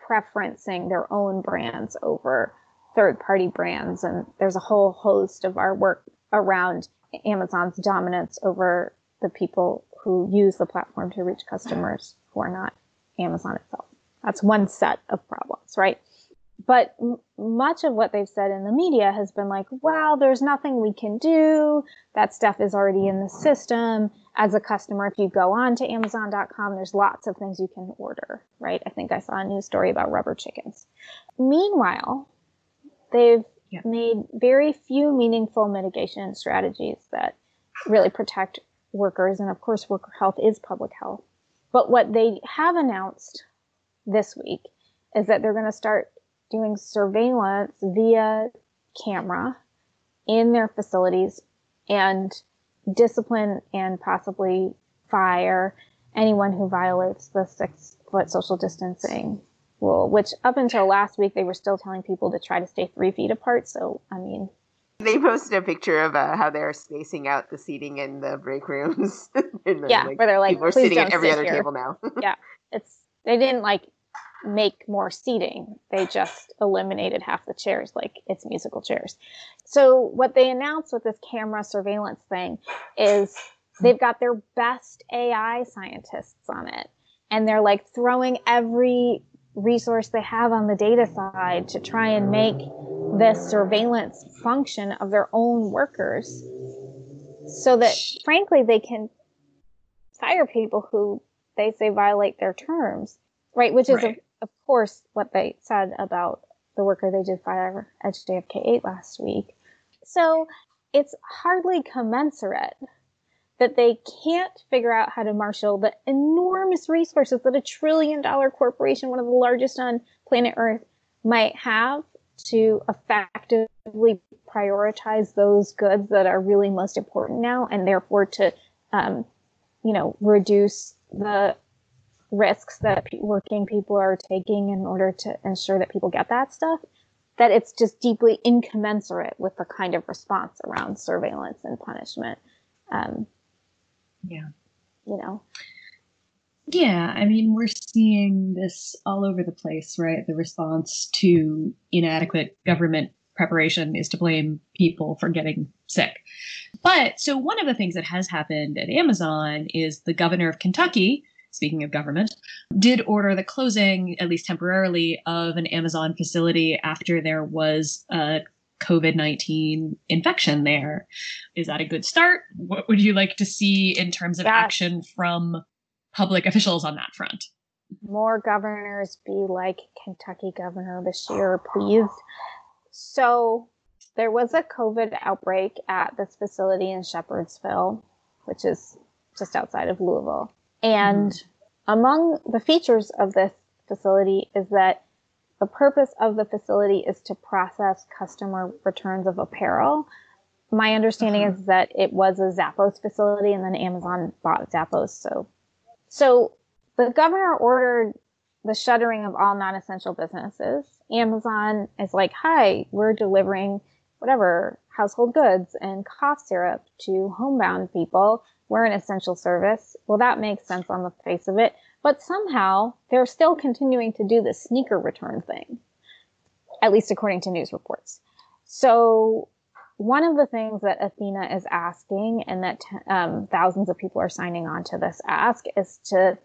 preferencing their own brands over third party brands. And there's a whole host of our work around Amazon's dominance over the people who use the platform to reach customers who are not Amazon itself. That's one set of problems, right? But m- much of what they've said in the media has been like, well, there's nothing we can do. That stuff is already in the system. As a customer, if you go on to Amazon.com, there's lots of things you can order, right? I think I saw a news story about rubber chickens. Meanwhile, They've yeah. made very few meaningful mitigation strategies that really protect workers. And of course, worker health is public health. But what they have announced this week is that they're going to start doing surveillance via camera in their facilities and discipline and possibly fire anyone who violates the six foot social distancing rule, which up until last week they were still telling people to try to stay three feet apart. So, I mean, they posted a picture of uh, how they're spacing out the seating in the break rooms. yeah, like, where they're like, people are sitting at every sit other here." table now. yeah, it's they didn't like make more seating. They just eliminated half the chairs, like it's musical chairs. So what they announced with this camera surveillance thing is they've got their best AI scientists on it, and they're like throwing every resource they have on the data side to try and make this surveillance function of their own workers so that frankly they can fire people who they say violate their terms right? Which is of, of course what they said about the worker they did fire at jfk8 last week. So it's hardly commensurate that they can't figure out how to marshal the enormous resources that a trillion dollar corporation, one of the largest on planet Earth, might have to effectively prioritize those goods that are really most important now, and therefore to, um, you know, reduce the risks that working people are taking in order to ensure that people get that stuff. That it's just deeply incommensurate with the kind of response around surveillance and punishment. Um, Yeah. you know. Yeah, I mean, we're seeing this all over the place, right? The response to inadequate government preparation is to blame people for getting sick. But so one of the things that has happened at Amazon is the governor of Kentucky, speaking of government, did order the closing, at least temporarily, of an Amazon facility after there was a COVID 19 infection there. Is that a good start? What would you like to see in terms of action from public officials on that front? more governors be like Kentucky Governor Beshear, please. So there was a COVID outbreak at this facility in Shepherdsville, which is just outside of Louisville. And mm-hmm. among the features of this facility is that the purpose of the facility is to process customer returns of apparel. My understanding mm-hmm. is that it was a Zappos facility and then Amazon bought Zappos. So, so the governor ordered the shuttering of all non-essential businesses. Amazon is like, "Hi, we're delivering whatever household goods and cough syrup to homebound people. We're an essential service." Well, that makes sense on the face of it, but somehow they're still continuing to do the sneaker return thing, at least according to news reports. So one of the things that Athena is asking, and that um, thousands of people are signing on to this ask, is to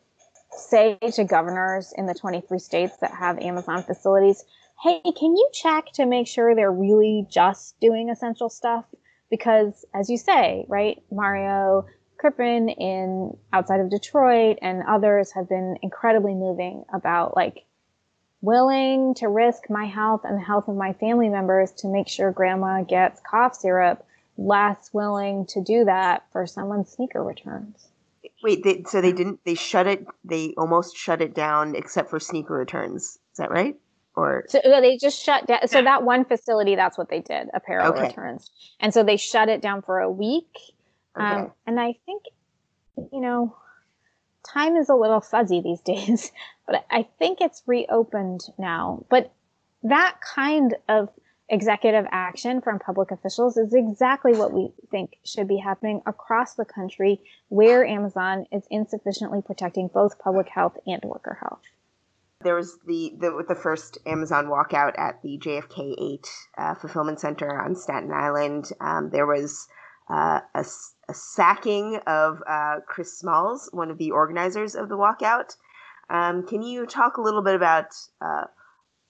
say to governors in the 23 states that have Amazon facilities, hey, can you check to make sure they're really just doing essential stuff? Because as you say, right, Mario Crippen in outside of Detroit and others have been incredibly moving about like willing to risk my health and the health of my family members to make sure grandma gets cough syrup, less willing to do that for someone's sneaker returns. Wait, they, so they didn't? They shut it. They almost shut it down, except for sneaker returns. Is that right? Or So they just shut down. So that one facility, that's what they did, apparel Okay. returns. And so they shut it down for a week. Um, Okay. and I think, you know, time is a little fuzzy these days, but I think it's reopened now. But that kind of executive action from public officials is exactly what we think should be happening across the country where Amazon is insufficiently protecting both public health and worker health. there was the the the first Amazon walkout at the JFK Eight uh, fulfillment center on Staten Island. Um, there was uh, a, a sacking of uh, Chris Smalls, one of the organizers of the walkout. Um, can you talk a little bit about uh,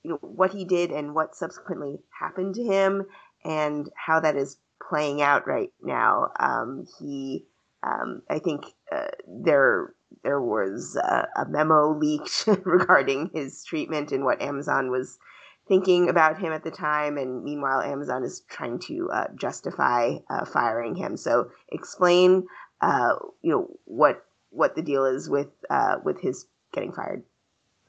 you know what he did and what subsequently happened to him, and how that is playing out right now? Um, he, um, I think uh, there there was a, a memo leaked regarding his treatment and what Amazon was thinking about him at the time. And meanwhile, Amazon is trying to uh, justify uh, firing him. So explain, uh, you know, what what the deal is with uh, with his getting fired.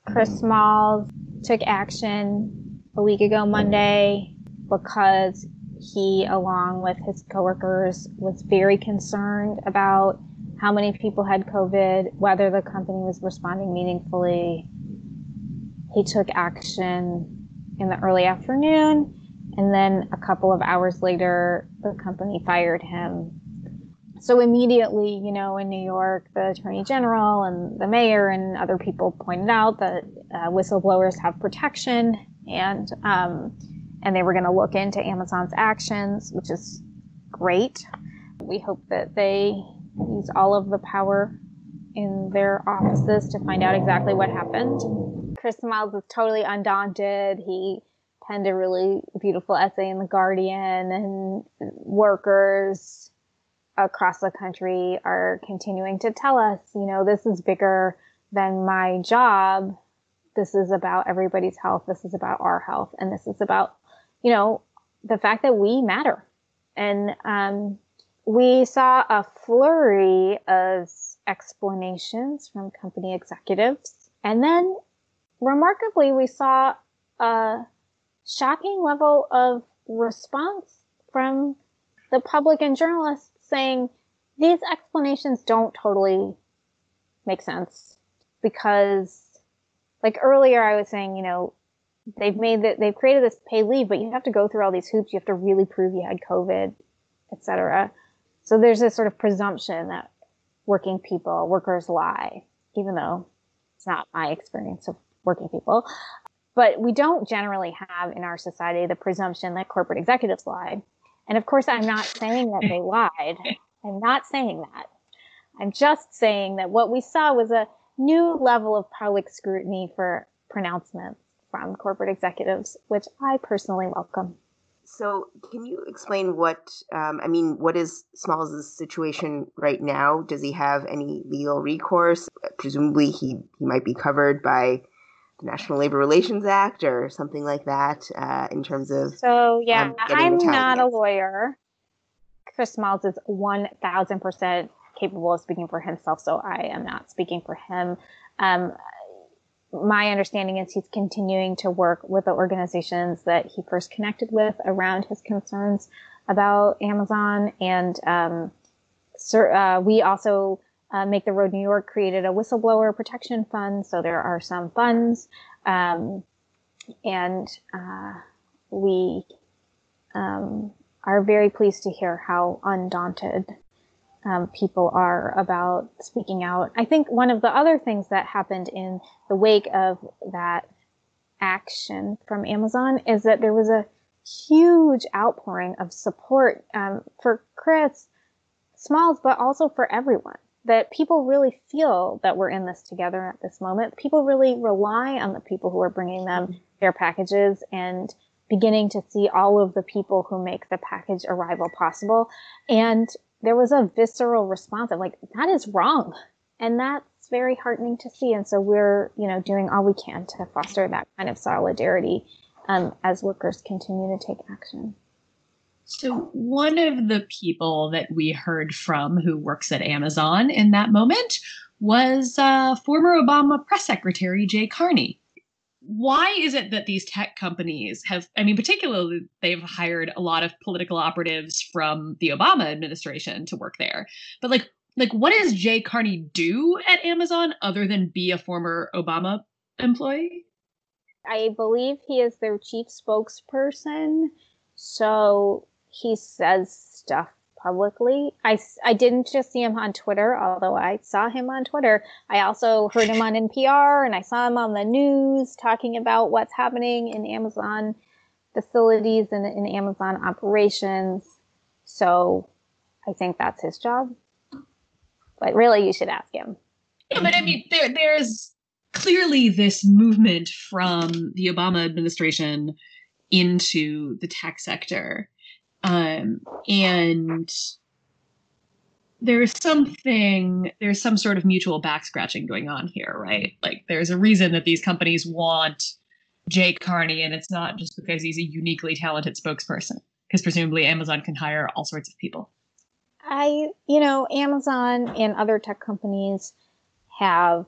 Chris Smalls took action a week ago Monday because he, along with his coworkers, was very concerned about how many people had COVID, whether the company was responding meaningfully. He took action in the early afternoon, and then a couple of hours later, the company fired him. So immediately, you know, in New York, the attorney general and the mayor and other people pointed out that uh, whistleblowers have protection, and um, and they were going to look into Amazon's actions, which is great. We hope that they use all of the power in their offices to find out exactly what happened. Chris Smalls is totally undaunted. He penned a really beautiful essay in The Guardian, and workers across the country are continuing to tell us, you know, this is bigger than my job. This is about everybody's health. This is about our health. And this is about, you know, the fact that we matter. And um, we saw a flurry of explanations from company executives. And then, remarkably, we saw a shocking level of response from the public and journalists saying these explanations don't totally make sense because like earlier I was saying, you know, they've made that they've created this pay leave, but you have to go through all these hoops. You have to really prove you had COVID, etc. So there's this sort of presumption that working people, workers lie, even though it's not my experience of working people. But we don't generally have in our society the presumption that corporate executives lie. And of course, I'm not saying that they lied. I'm not saying that. I'm just saying that what we saw was a new level of public scrutiny for pronouncements from corporate executives, which I personally welcome. So, can you explain what, um, I mean, what is Smalls' situation right now? Does he have any legal recourse? Presumably, he, he might be covered by the National Labor Relations Act or something like that uh, in terms of. So, yeah, um, I'm not a lawyer. Chris Smalls is 1000% capable of speaking for himself, so I am not speaking for him. Um, my understanding is he's continuing to work with the organizations that he first connected with around his concerns about Amazon. And um, sir, uh, we also, uh, Make the Road New York, created a whistleblower protection fund. So there are some funds. Um, and uh, we um, are very pleased to hear how undaunted um, people are about speaking out. I think one of the other things that happened in the wake of that action from Amazon is that there was a huge outpouring of support um, for Chris Smalls, but also for everyone. That people really feel that we're in this together at this moment. People really rely on the people who are bringing them their packages and beginning to see all of the people who make the package arrival possible. And there was a visceral response of like, that is wrong. And that's very heartening to see. And so we're, you know, doing all we can to foster that kind of solidarity um, as workers continue to take action. So, one of the people that we heard from who works at Amazon in that moment was uh, former Obama press secretary Jay Carney. Why is it that these tech companies have i mean particularly they've hired a lot of political operatives from the obama administration to work there. But like like what does jay carney do at amazon other than be a former obama employee? I believe he is their chief spokesperson. So he says stuff publicly. I, I didn't just see him on Twitter, although I saw him on Twitter. I also heard him on NPR and I saw him on the news talking about what's happening in Amazon facilities and in Amazon operations. So I think that's his job. But really, you should ask him. Yeah, but I mean, there there's clearly this movement from the Obama administration into the tech sector um, and there's something there's some sort of mutual back scratching going on here right? Like there's a reason that these companies want jay carney and it's not just because he's a uniquely talented spokesperson because presumably amazon can hire all sorts of people. I you know amazon and other tech companies have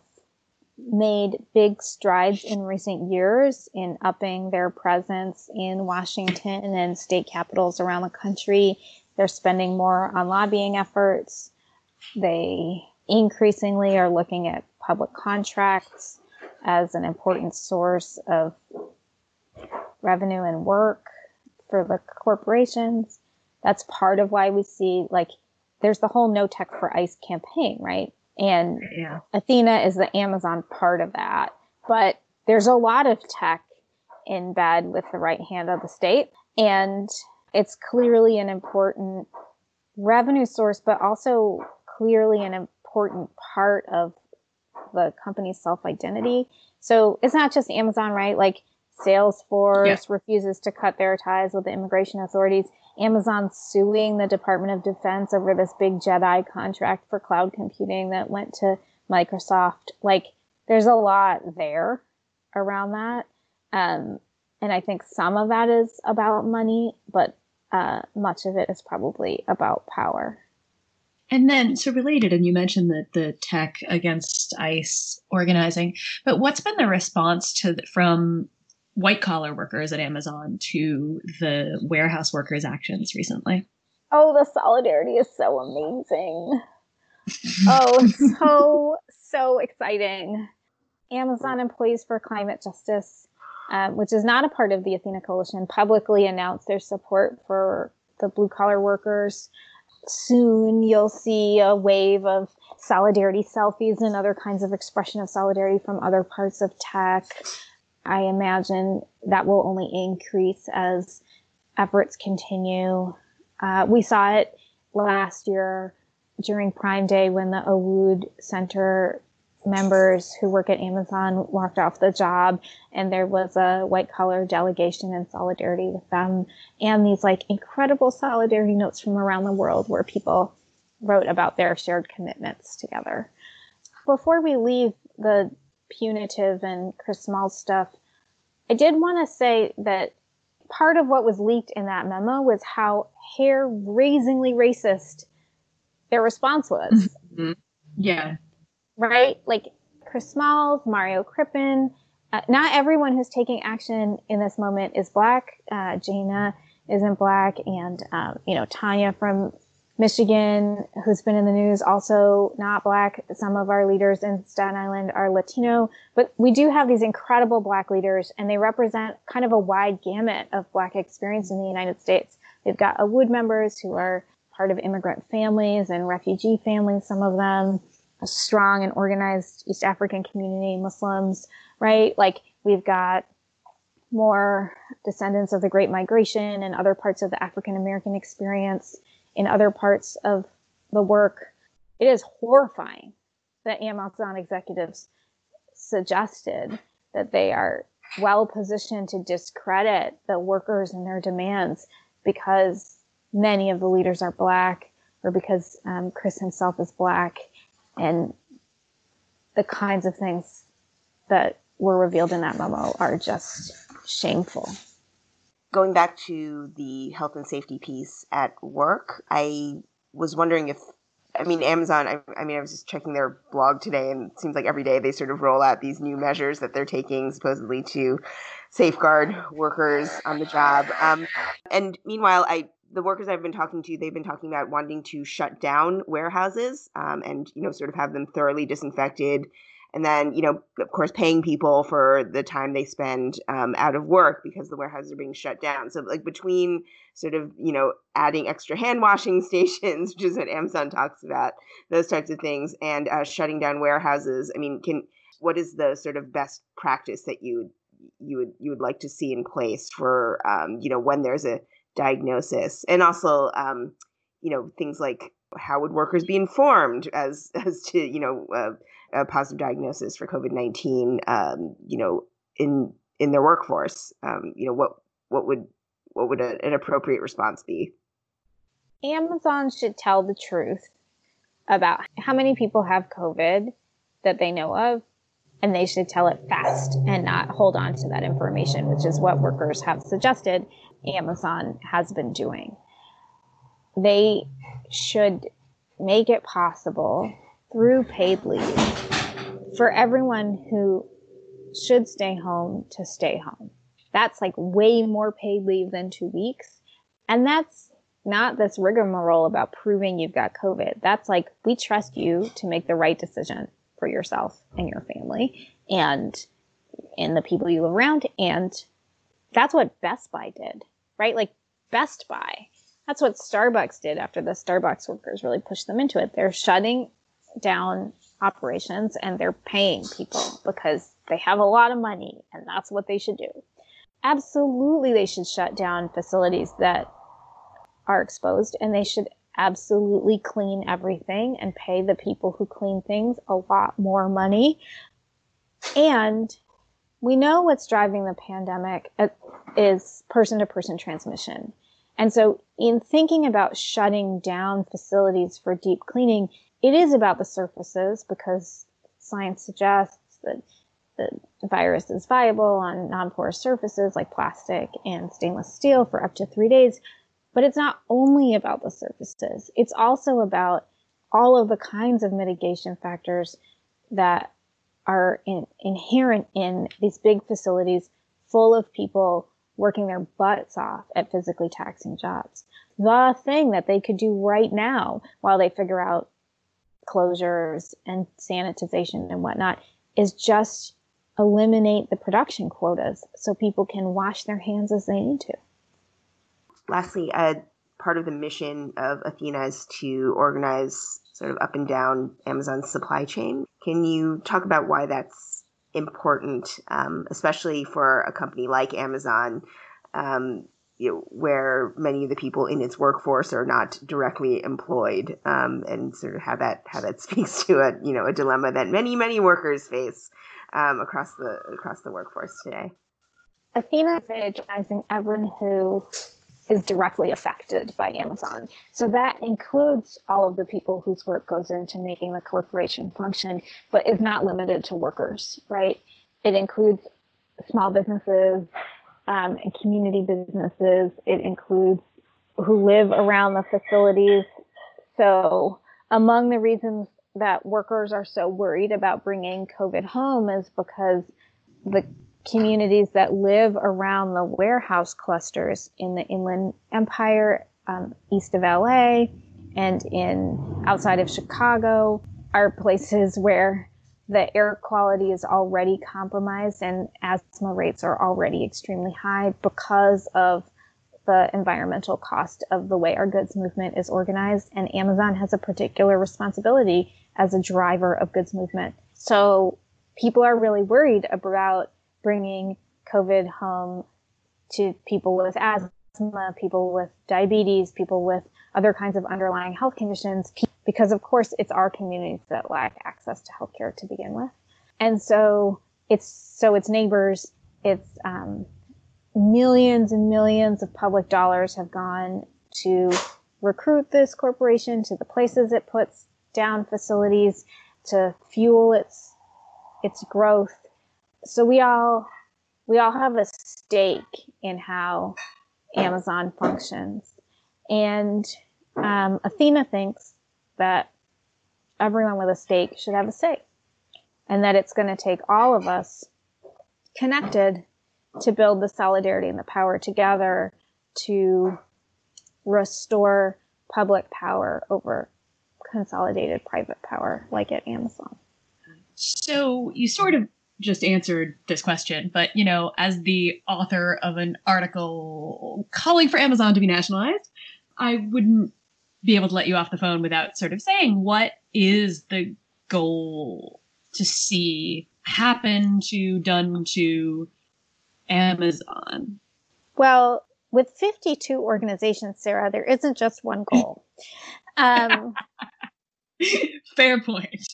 made big strides in recent years in upping their presence in Washington and state capitals around the country. They're spending more on lobbying efforts. They increasingly are looking at public contracts as an important source of revenue and work for the corporations. That's part of why we see like there's the whole no tech for ice campaign, right? And yeah. Athena is the Amazon part of that. But there's a lot of tech in bed with the right hand of the state. And it's clearly an important revenue source, but also clearly an important part of the company's self identity. So it's not just Amazon, right? Like Salesforce yeah. refuses to cut their ties with the immigration authorities. Amazon suing the Department of Defense over this big JEDI contract for cloud computing that went to Microsoft. Like, there's a lot there around that. Um, and I think some of that is about money, but uh, much of it is probably about power. And then, so related, and you mentioned that the tech against ICE organizing, but what's been the response to from white collar workers at Amazon to the warehouse workers' actions recently? Oh, the solidarity is so amazing. oh, so, so exciting. Amazon Employees for Climate Justice, uh, which is not a part of the Athena Coalition, publicly announced their support for the blue collar workers. Soon you'll see a wave of solidarity selfies and other kinds of expression of solidarity from other parts of tech. I imagine that will only increase as efforts continue. Uh, we saw it last year during Prime Day when the AWOOD Center members who work at Amazon walked off the job and there was a white collar delegation in solidarity with them and these like incredible solidarity notes from around the world where people wrote about their shared commitments together. Before we leave the punitive and Chris Small stuff, I did want to say that part of what was leaked in that memo was how hair raisingly racist their response was. Mm-hmm. Yeah. Right? Like Chris Smalls, Mario Crippen. Uh, not everyone who's taking action in this moment is black. Uh, Jana isn't black, and um, you know Tanya from Michigan, who's been in the news, also not black. Some of our leaders in Staten Island are Latino, but we do have these incredible black leaders, and they represent kind of a wide gamut of black experience in the United States. They've got AWOOD members who are part of immigrant families and refugee families, some of them, a strong and organized East African community, Muslims, right? Like we've got more descendants of the Great Migration and other parts of the African American experience in other parts of the work. It is horrifying that Amazon executives suggested that they are well positioned to discredit the workers and their demands because many of the leaders are black or because um, Chris himself is black and the kinds of things that were revealed in that memo are just shameful going back to the health and safety piece at work, I was wondering if, I mean, Amazon, I, I, mean, I was just checking their blog today, and it seems like every day they sort of roll out these new measures that they're taking supposedly to safeguard workers on the job. Um, and meanwhile, I, the workers I've been talking to, they've been talking about wanting to shut down warehouses um, and, you know, sort of have them thoroughly disinfected and then you know of course paying people for the time they spend um, out of work because the warehouses are being shut down. So like between sort of you know adding extra hand washing stations which is what amazon talks about those types of things and uh, shutting down warehouses i mean can what is the sort of best practice that you you would you would like to see in place for um, you know when there's a diagnosis? And also um, you know things like how would workers be informed as as to you know uh, a positive diagnosis for COVID nineteen, um, you know, in in their workforce, um, you know, what what would what would a, an appropriate response be? Amazon should tell the truth about how many people have COVID that they know of, and they should tell it fast and not hold on to that information, which is what workers have suggested Amazon has been doing. They should make it possible through paid leave for everyone who should stay home to stay home. That's like way more paid leave than two weeks. And that's not this rigmarole about proving you've got COVID. That's like, we trust you to make the right decision for yourself and your family and and the people you live around. And that's what Best Buy did, right? Like Best Buy. That's what Starbucks did after the Starbucks workers really pushed them into it. They're shutting down operations and they're paying people because they have a lot of money and that's what they should do. Absolutely, they should shut down facilities that are exposed and they should absolutely clean everything and pay the people who clean things a lot more money. And we know what's driving the pandemic uh, is person to person transmission. And so, in thinking about shutting down facilities for deep cleaning, it is about the surfaces because science suggests that the virus is viable on non porous surfaces like plastic and stainless steel for up to three days. But it's not only about the surfaces, it's also about all of the kinds of mitigation factors that are in, inherent in these big facilities full of people working their butts off at physically taxing jobs. The thing that they could do right now while they figure out closures and sanitization and whatnot is just eliminate the production quotas so people can wash their hands as they need to. Lastly, uh, part of the mission of Athena is to organize sort of up and down Amazon's supply chain. Can you talk about why that's important, um, especially for a company like Amazon, um, you know, where many of the people in its workforce are not directly employed, um, and sort of how that how that speaks to a you know a dilemma that many many workers face um, across the across the workforce today. Athena is recognizing everyone who is directly affected by Amazon. So that includes all of the people whose work goes into making the corporation function, but is not limited to workers, right? It includes small businesses um, and community businesses. It includes who live around the facilities. So among the reasons that workers are so worried about bringing COVID home is because the communities that live around the warehouse clusters in the Inland Empire, um, east of LA, and in outside of Chicago are places where the air quality is already compromised and asthma rates are already extremely high because of the environmental cost of the way our goods movement is organized. And Amazon has a particular responsibility as a driver of goods movement. So people are really worried about bringing COVID home to people with asthma, people with diabetes, people with other kinds of underlying health conditions, because of course it's our communities that lack access to healthcare to begin with. And so it's, so it's neighbors, it's, um, millions and millions of public dollars have gone to recruit this corporation to the places it puts down facilities to fuel its its growth so we all we all have a stake in how Amazon functions, and um, Athena thinks that everyone with a stake should have a stake, and that it's going to take all of us connected to build the solidarity and the power together to restore public power over consolidated private power like at Amazon. So you sort of just answered this question, but you know, as the author of an article calling for Amazon to be nationalized, I wouldn't be able to let you off the phone without sort of saying what is the goal to see happen to done to Amazon? Well, with 52 organizations, Sarah, there isn't just one goal. Um, Fair point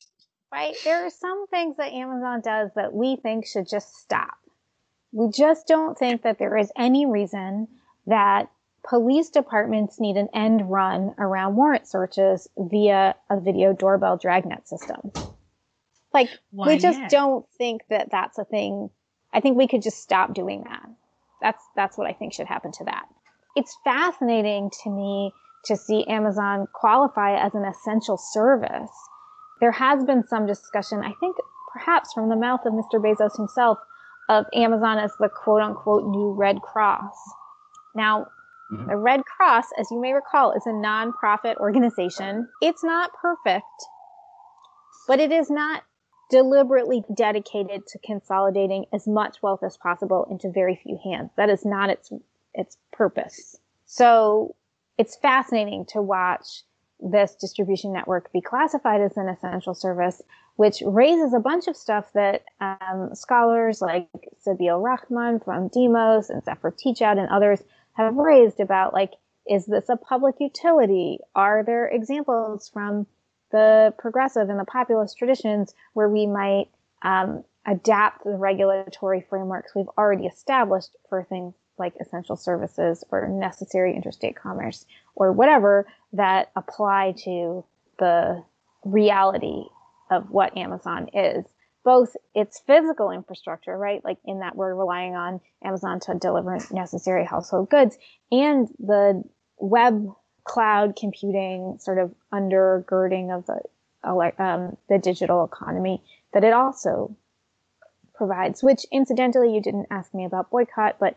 right? There are some things that Amazon does that we think should just stop. We just don't think that there is any reason that police departments need an end run around warrant searches via a video doorbell dragnet system. Like, Why we just yet? don't think that that's a thing. I think we could just stop doing that. That's, that's what I think should happen to that. It's fascinating to me to see Amazon qualify as an essential service there has been some discussion, I think perhaps from the mouth of Mr. Bezos himself, of Amazon as the quote unquote new Red Cross. Now. The Red Cross, as you may recall, is a nonprofit organization. It's not perfect, but it is not deliberately dedicated to consolidating as much wealth as possible into very few hands. That is not its its purpose. So it's fascinating to watch this distribution network be classified as an essential service, which raises a bunch of stuff that um, scholars like Sabeel Rahman from Demos and Zephyr Teachout and others have raised about like, is this a public utility? Are there examples from the progressive and the populist traditions where we might um, adapt the regulatory frameworks we've already established for things like essential services or necessary interstate commerce or whatever that apply to the reality of what Amazon is. Both its physical infrastructure, right? Like in that we're relying on Amazon to deliver necessary household goods and the web cloud computing sort of undergirding of the um, the digital economy that it also provides, which incidentally, you didn't ask me about boycott, but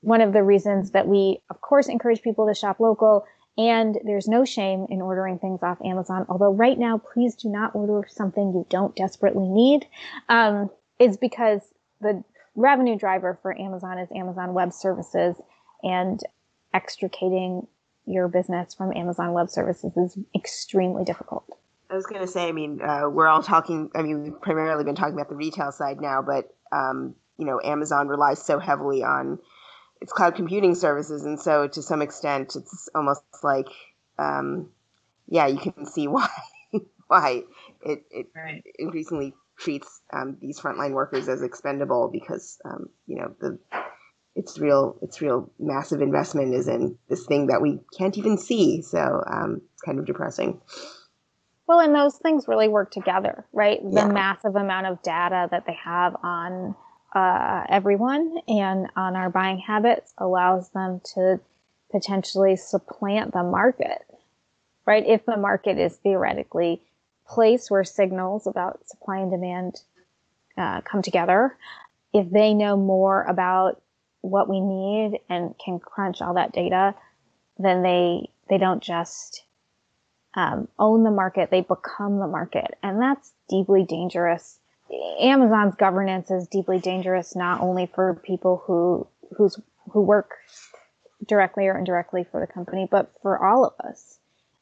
one of the reasons that we, of course, encourage people to shop local and there's no shame in ordering things off Amazon. Although right now, please do not order something you don't desperately need. Um, is because the revenue driver for Amazon is Amazon Web Services and extricating your business from Amazon Web Services is extremely difficult. I was going to say, I mean, uh, we're all talking, I mean, we've primarily been talking about the retail side now, but, um, you know, Amazon relies so heavily on its cloud computing services, and so to some extent, it's almost like, um, yeah, you can see why why it, it right. increasingly treats um, these frontline workers as expendable because um, you know the its real its real massive investment is in this thing that we can't even see. So um, it's kind of depressing. Well, and those things really work together, right? The yeah. massive amount of data that they have on uh, everyone and on our buying habits allows them to potentially supplant the market, right? If the market is theoretically place where signals about supply and demand uh, come together, if they know more about what we need and can crunch all that data, then they they don't just um, own the market; they become the market, and that's deeply dangerous Amazon's governance is deeply dangerous not only for people who who's who work directly or indirectly for the company, but for all of us.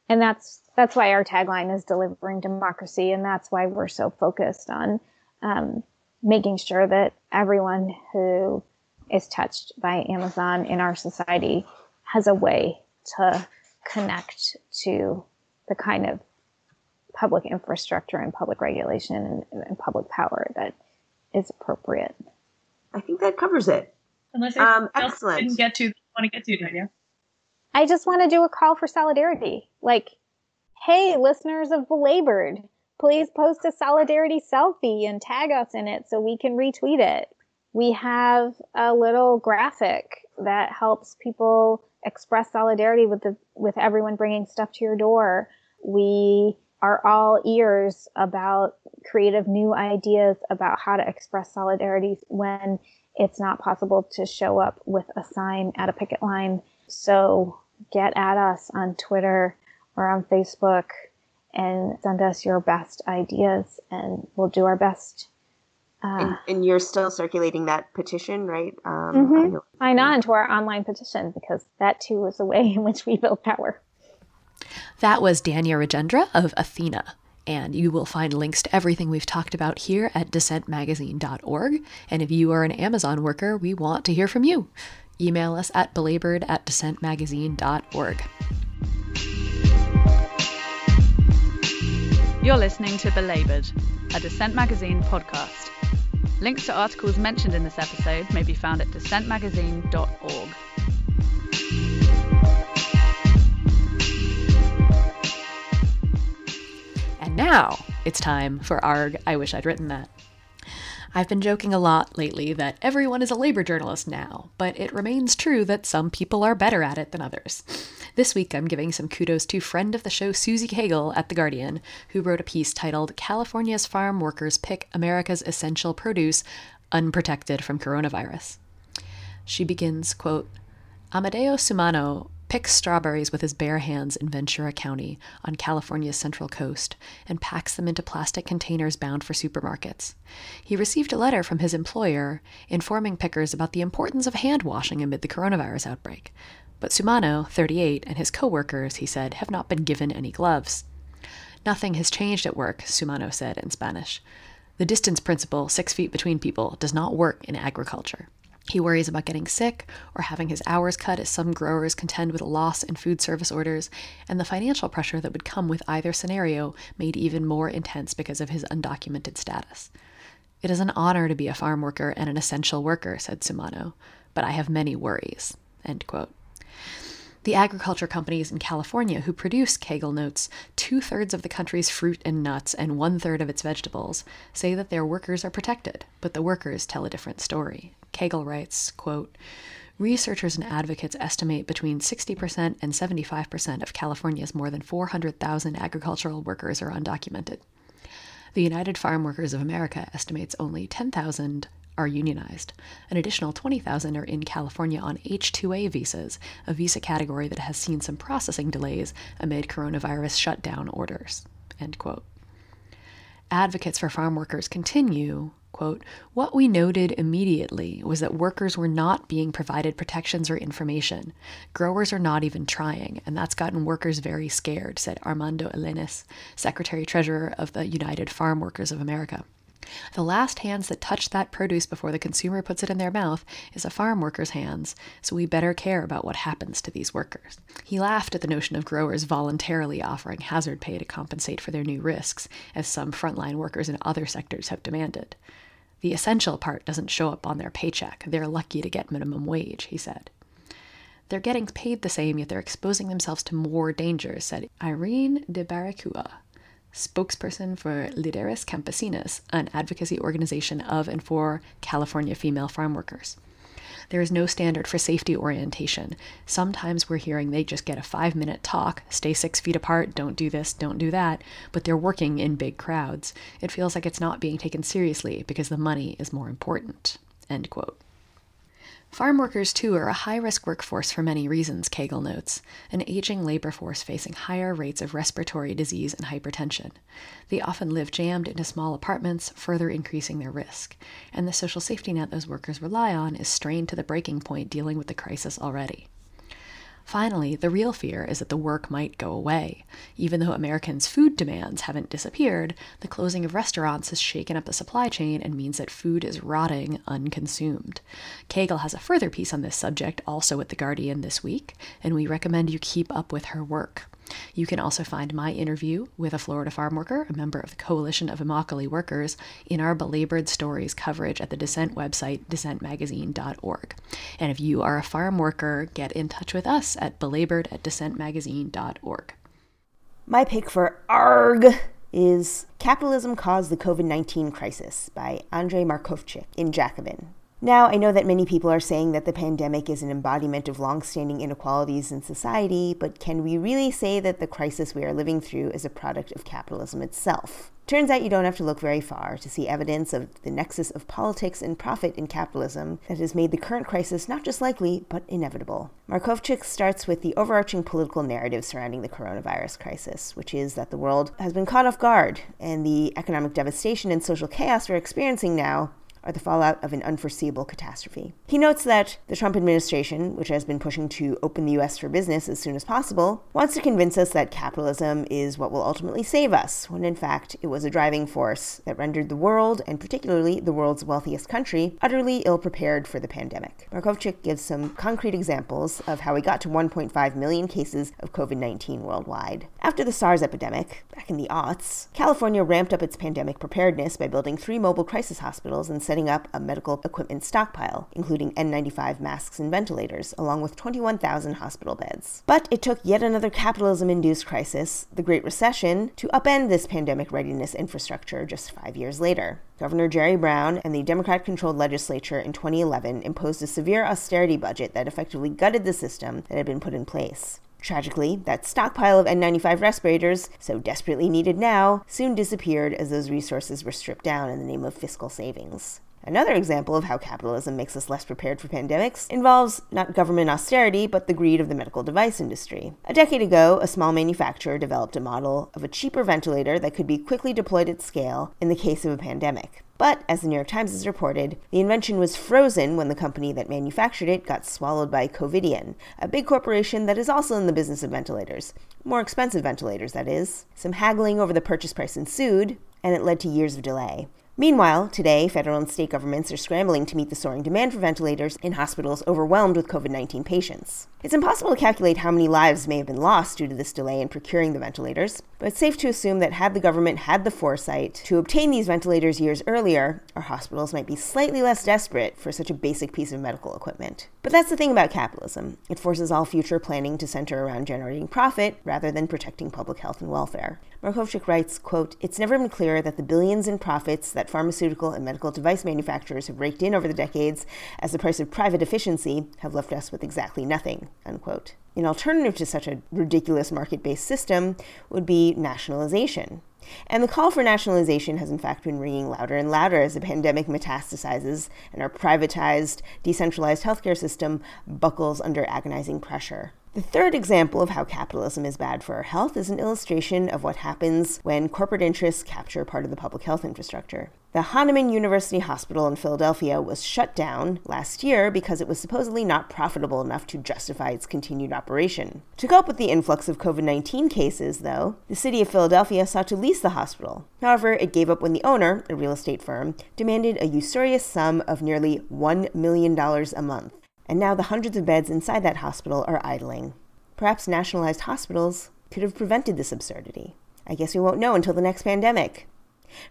And that's that's why our tagline is delivering democracy, and that's why we're so focused on um, making sure that everyone who is touched by Amazon in our society has a way to connect to the kind of public infrastructure and public regulation and, and public power that is appropriate. I think that covers it. Unless I um, excellent. didn't get to want to get to, Nadia. I just want to do a call for solidarity. Like, hey, listeners of Belabored, please post a solidarity selfie and tag us in it so we can retweet it. We have a little graphic that helps people express solidarity with the with everyone bringing stuff to your door. We are all ears about creative new ideas about how to express solidarity when it's not possible to show up with a sign at a picket line. So get at us on Twitter or on Facebook and send us your best ideas and we'll do our best. Uh, and, and, you're still circulating that petition, right? Um, mm-hmm. Sign on to our online petition because that too is a way in which we build power. That was Dania Rajendra of Athena. And you will find links to everything we've talked about here at dissentmagazine.org. And if you are an Amazon worker, we want to hear from you. Email us at belabored at dissentmagazine.org. You're listening to Belabored, a Dissent Magazine podcast. Links to articles mentioned in this episode may be found at dissentmagazine.org. now it's time for ARG I Wish I'd Written That. I've been joking a lot lately that everyone is a labor journalist now, but it remains true that some people are better at it than others. This week, I'm giving some kudos to friend of the show Susie Cagle at The Guardian, who wrote a piece titled California's Farm Workers Pick America's Essential Produce Unprotected from Coronavirus. She begins, quote, Amadeo Sumano picks strawberries with his bare hands in Ventura County on California's central coast and packs them into plastic containers bound for supermarkets. He received a letter from his employer informing pickers about the importance of hand washing amid the coronavirus outbreak. But Sumano, 38, and his co-workers, he said, have not been given any gloves. Nothing has changed at work, Sumano said in Spanish. The distance principle, six feet between people, does not work in agriculture. He worries about getting sick or having his hours cut as some growers contend with a loss in food service orders, and the financial pressure that would come with either scenario made even more intense because of his undocumented status. It is an honor to be a farm worker and an essential worker, said Sumano, but I have many worries. End quote. The agriculture companies in California who produce Cagle notes two thirds of the country's fruit and nuts and one third of its vegetables say that their workers are protected, but the workers tell a different story. Cagle writes, quote, Researchers and advocates estimate between 60% and 75% of California's more than 400,000 agricultural workers are undocumented. The United Farm Workers of America estimates only 10,000 are unionized. An additional 20,000 are in California on H-2A visas, a visa category that has seen some processing delays amid coronavirus shutdown orders. End quote. Advocates for farm workers continue, quote, what we noted immediately was that workers were not being provided protections or information. Growers are not even trying, and that's gotten workers very scared, said Armando Elenes, Secretary Treasurer of the United Farm Workers of America. The last hands that touch that produce before the consumer puts it in their mouth is a farm worker's hands, so we better care about what happens to these workers. He laughed at the notion of growers voluntarily offering hazard pay to compensate for their new risks, as some frontline workers in other sectors have demanded. The essential part doesn't show up on their paycheck. They're lucky to get minimum wage, he said. They're getting paid the same, yet they're exposing themselves to more dangers, said Irene de Barraicua, spokesperson for Lideres Campesinas, an advocacy organization of and for California female farm workers. There is no standard for safety orientation. Sometimes we're hearing they just get a five minute talk, stay six feet apart, don't do this, don't do that, but they're working in big crowds. It feels like it's not being taken seriously because the money is more important. End quote. Farm workers, too, are a high risk workforce for many reasons, Cagle notes an aging labor force facing higher rates of respiratory disease and hypertension. They often live jammed into small apartments, further increasing their risk. And the social safety net those workers rely on is strained to the breaking point dealing with the crisis already. Finally, the real fear is that the work might go away. Even though Americans' food demands haven't disappeared, the closing of restaurants has shaken up the supply chain and means that food is rotting unconsumed. Cagle has a further piece on this subject also at The Guardian this week, and we recommend you keep up with her work. You can also find my interview with a Florida farm worker, a member of the Coalition of Immokalee Workers, in our Belabored Stories coverage at the Dissent website, dissentmagazine.org. And if you are a farm worker, get in touch with us at belabored at dissentmagazine.org. My pick for ARG is Capitalism Caused the COVID 19 Crisis by Andrei Markovchik in Jacobin. Now, I know that many people are saying that the pandemic is an embodiment of long-standing inequalities in society, but can we really say that the crisis we are living through is a product of capitalism itself? Turns out you don't have to look very far to see evidence of the nexus of politics and profit in capitalism that has made the current crisis not just likely, but inevitable. Markovchik starts with the overarching political narrative surrounding the coronavirus crisis, which is that the world has been caught off guard, and the economic devastation and social chaos we're experiencing now are the fallout of an unforeseeable catastrophe. He notes that the Trump administration, which has been pushing to open the US for business as soon as possible, wants to convince us that capitalism is what will ultimately save us, when in fact it was a driving force that rendered the world, and particularly the world's wealthiest country, utterly ill prepared for the pandemic. Markovchik gives some concrete examples of how we got to 1.5 million cases of COVID 19 worldwide. After the SARS epidemic, back in the aughts, California ramped up its pandemic preparedness by building three mobile crisis hospitals and setting up a medical equipment stockpile, including N95 masks and ventilators, along with 21,000 hospital beds. But it took yet another capitalism induced crisis, the Great Recession, to upend this pandemic readiness infrastructure just five years later. Governor Jerry Brown and the Democrat controlled legislature in 2011 imposed a severe austerity budget that effectively gutted the system that had been put in place. Tragically, that stockpile of N95 respirators, so desperately needed now, soon disappeared as those resources were stripped down in the name of fiscal savings. Another example of how capitalism makes us less prepared for pandemics involves not government austerity, but the greed of the medical device industry. A decade ago, a small manufacturer developed a model of a cheaper ventilator that could be quickly deployed at scale in the case of a pandemic. But, as the New York Times has reported, the invention was frozen when the company that manufactured it got swallowed by Covidien, a big corporation that is also in the business of ventilators. More expensive ventilators, that is. Some haggling over the purchase price ensued, and it led to years of delay. Meanwhile, today, federal and state governments are scrambling to meet the soaring demand for ventilators in hospitals overwhelmed with COVID 19 patients. It's impossible to calculate how many lives may have been lost due to this delay in procuring the ventilators, but it's safe to assume that had the government had the foresight to obtain these ventilators years earlier, our hospitals might be slightly less desperate for such a basic piece of medical equipment. But that's the thing about capitalism it forces all future planning to center around generating profit rather than protecting public health and welfare. Markovchik writes, quote, It's never been clearer that the billions in profits that pharmaceutical and medical device manufacturers have raked in over the decades as the price of private efficiency have left us with exactly nothing, unquote. An alternative to such a ridiculous market based system would be nationalization. And the call for nationalization has in fact been ringing louder and louder as the pandemic metastasizes and our privatized, decentralized healthcare system buckles under agonizing pressure. The third example of how capitalism is bad for our health is an illustration of what happens when corporate interests capture part of the public health infrastructure. The Hahnemann University Hospital in Philadelphia was shut down last year because it was supposedly not profitable enough to justify its continued operation. To cope with the influx of COVID 19 cases, though, the city of Philadelphia sought to lease the hospital. However, it gave up when the owner, a real estate firm, demanded a usurious sum of nearly $1 million a month and now the hundreds of beds inside that hospital are idling. Perhaps nationalized hospitals could have prevented this absurdity. I guess we won't know until the next pandemic.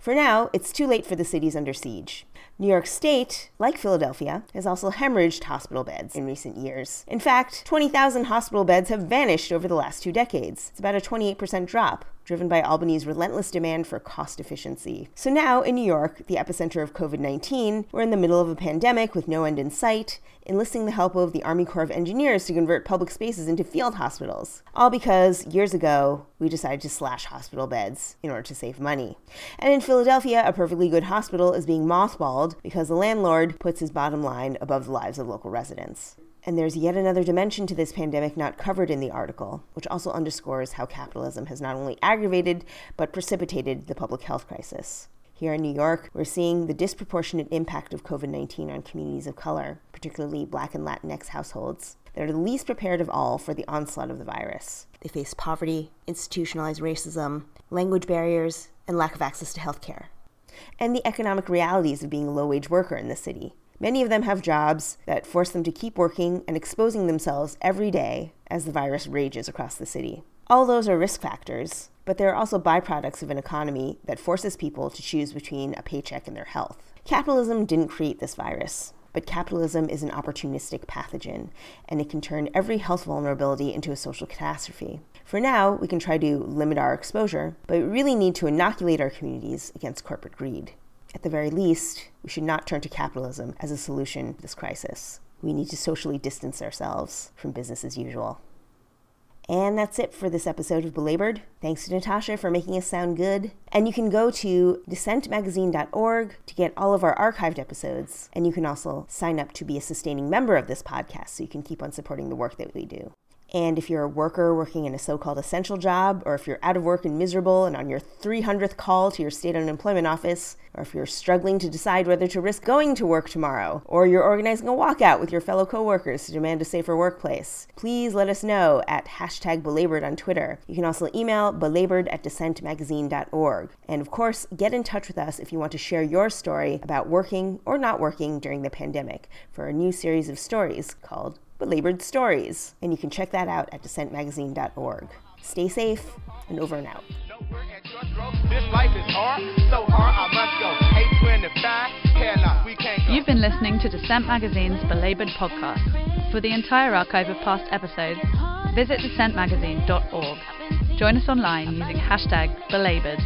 For now, it's too late for the cities under siege. New York State, like Philadelphia, has also hemorrhaged hospital beds in recent years. In fact, 20,000 hospital beds have vanished over the last two decades. It's about a 28% drop, driven by Albany's relentless demand for cost efficiency. So now, in New York, the epicenter of COVID 19, we're in the middle of a pandemic with no end in sight, enlisting the help of the Army Corps of Engineers to convert public spaces into field hospitals. All because years ago, we decided to slash hospital beds in order to save money. And in Philadelphia, a perfectly good hospital is being mothballed because the landlord puts his bottom line above the lives of local residents. And there's yet another dimension to this pandemic not covered in the article, which also underscores how capitalism has not only aggravated but precipitated the public health crisis. Here in New York, we're seeing the disproportionate impact of COVID 19 on communities of color, particularly Black and Latinx households. that are the least prepared of all for the onslaught of the virus. They face poverty, institutionalized racism, language barriers, and lack of access to health care. And the economic realities of being a low wage worker in the city. Many of them have jobs that force them to keep working and exposing themselves every day as the virus rages across the city. All those are risk factors, but they're also byproducts of an economy that forces people to choose between a paycheck and their health. Capitalism didn't create this virus, but capitalism is an opportunistic pathogen, and it can turn every health vulnerability into a social catastrophe. For now, we can try to limit our exposure, but we really need to inoculate our communities against corporate greed. At the very least, we should not turn to capitalism as a solution to this crisis. We need to socially distance ourselves from business as usual. And that's it for this episode of Belabored. Thanks to Natasha for making us sound good. And you can go to dissentmagazine.org to get all of our archived episodes. And you can also sign up to be a sustaining member of this podcast so you can keep on supporting the work that we do. And if you're a worker working in a so called essential job, or if you're out of work and miserable and on your 300th call to your state unemployment office, or if you're struggling to decide whether to risk going to work tomorrow, or you're organizing a walkout with your fellow coworkers to demand a safer workplace, please let us know at hashtag belabored on Twitter. You can also email belabored at dissentmagazine.org. And of course, get in touch with us if you want to share your story about working or not working during the pandemic for a new series of stories called Belabored Stories. And you can check that out at dissentmagazine.org. Stay safe and over and out. This life is hard, so hard I must go. 825, hair lock, we You've been listening to Dissent Magazine's Belabored podcast. For the entire archive of past episodes, visit dissentmagazine.org. Join us online using hashtag belabored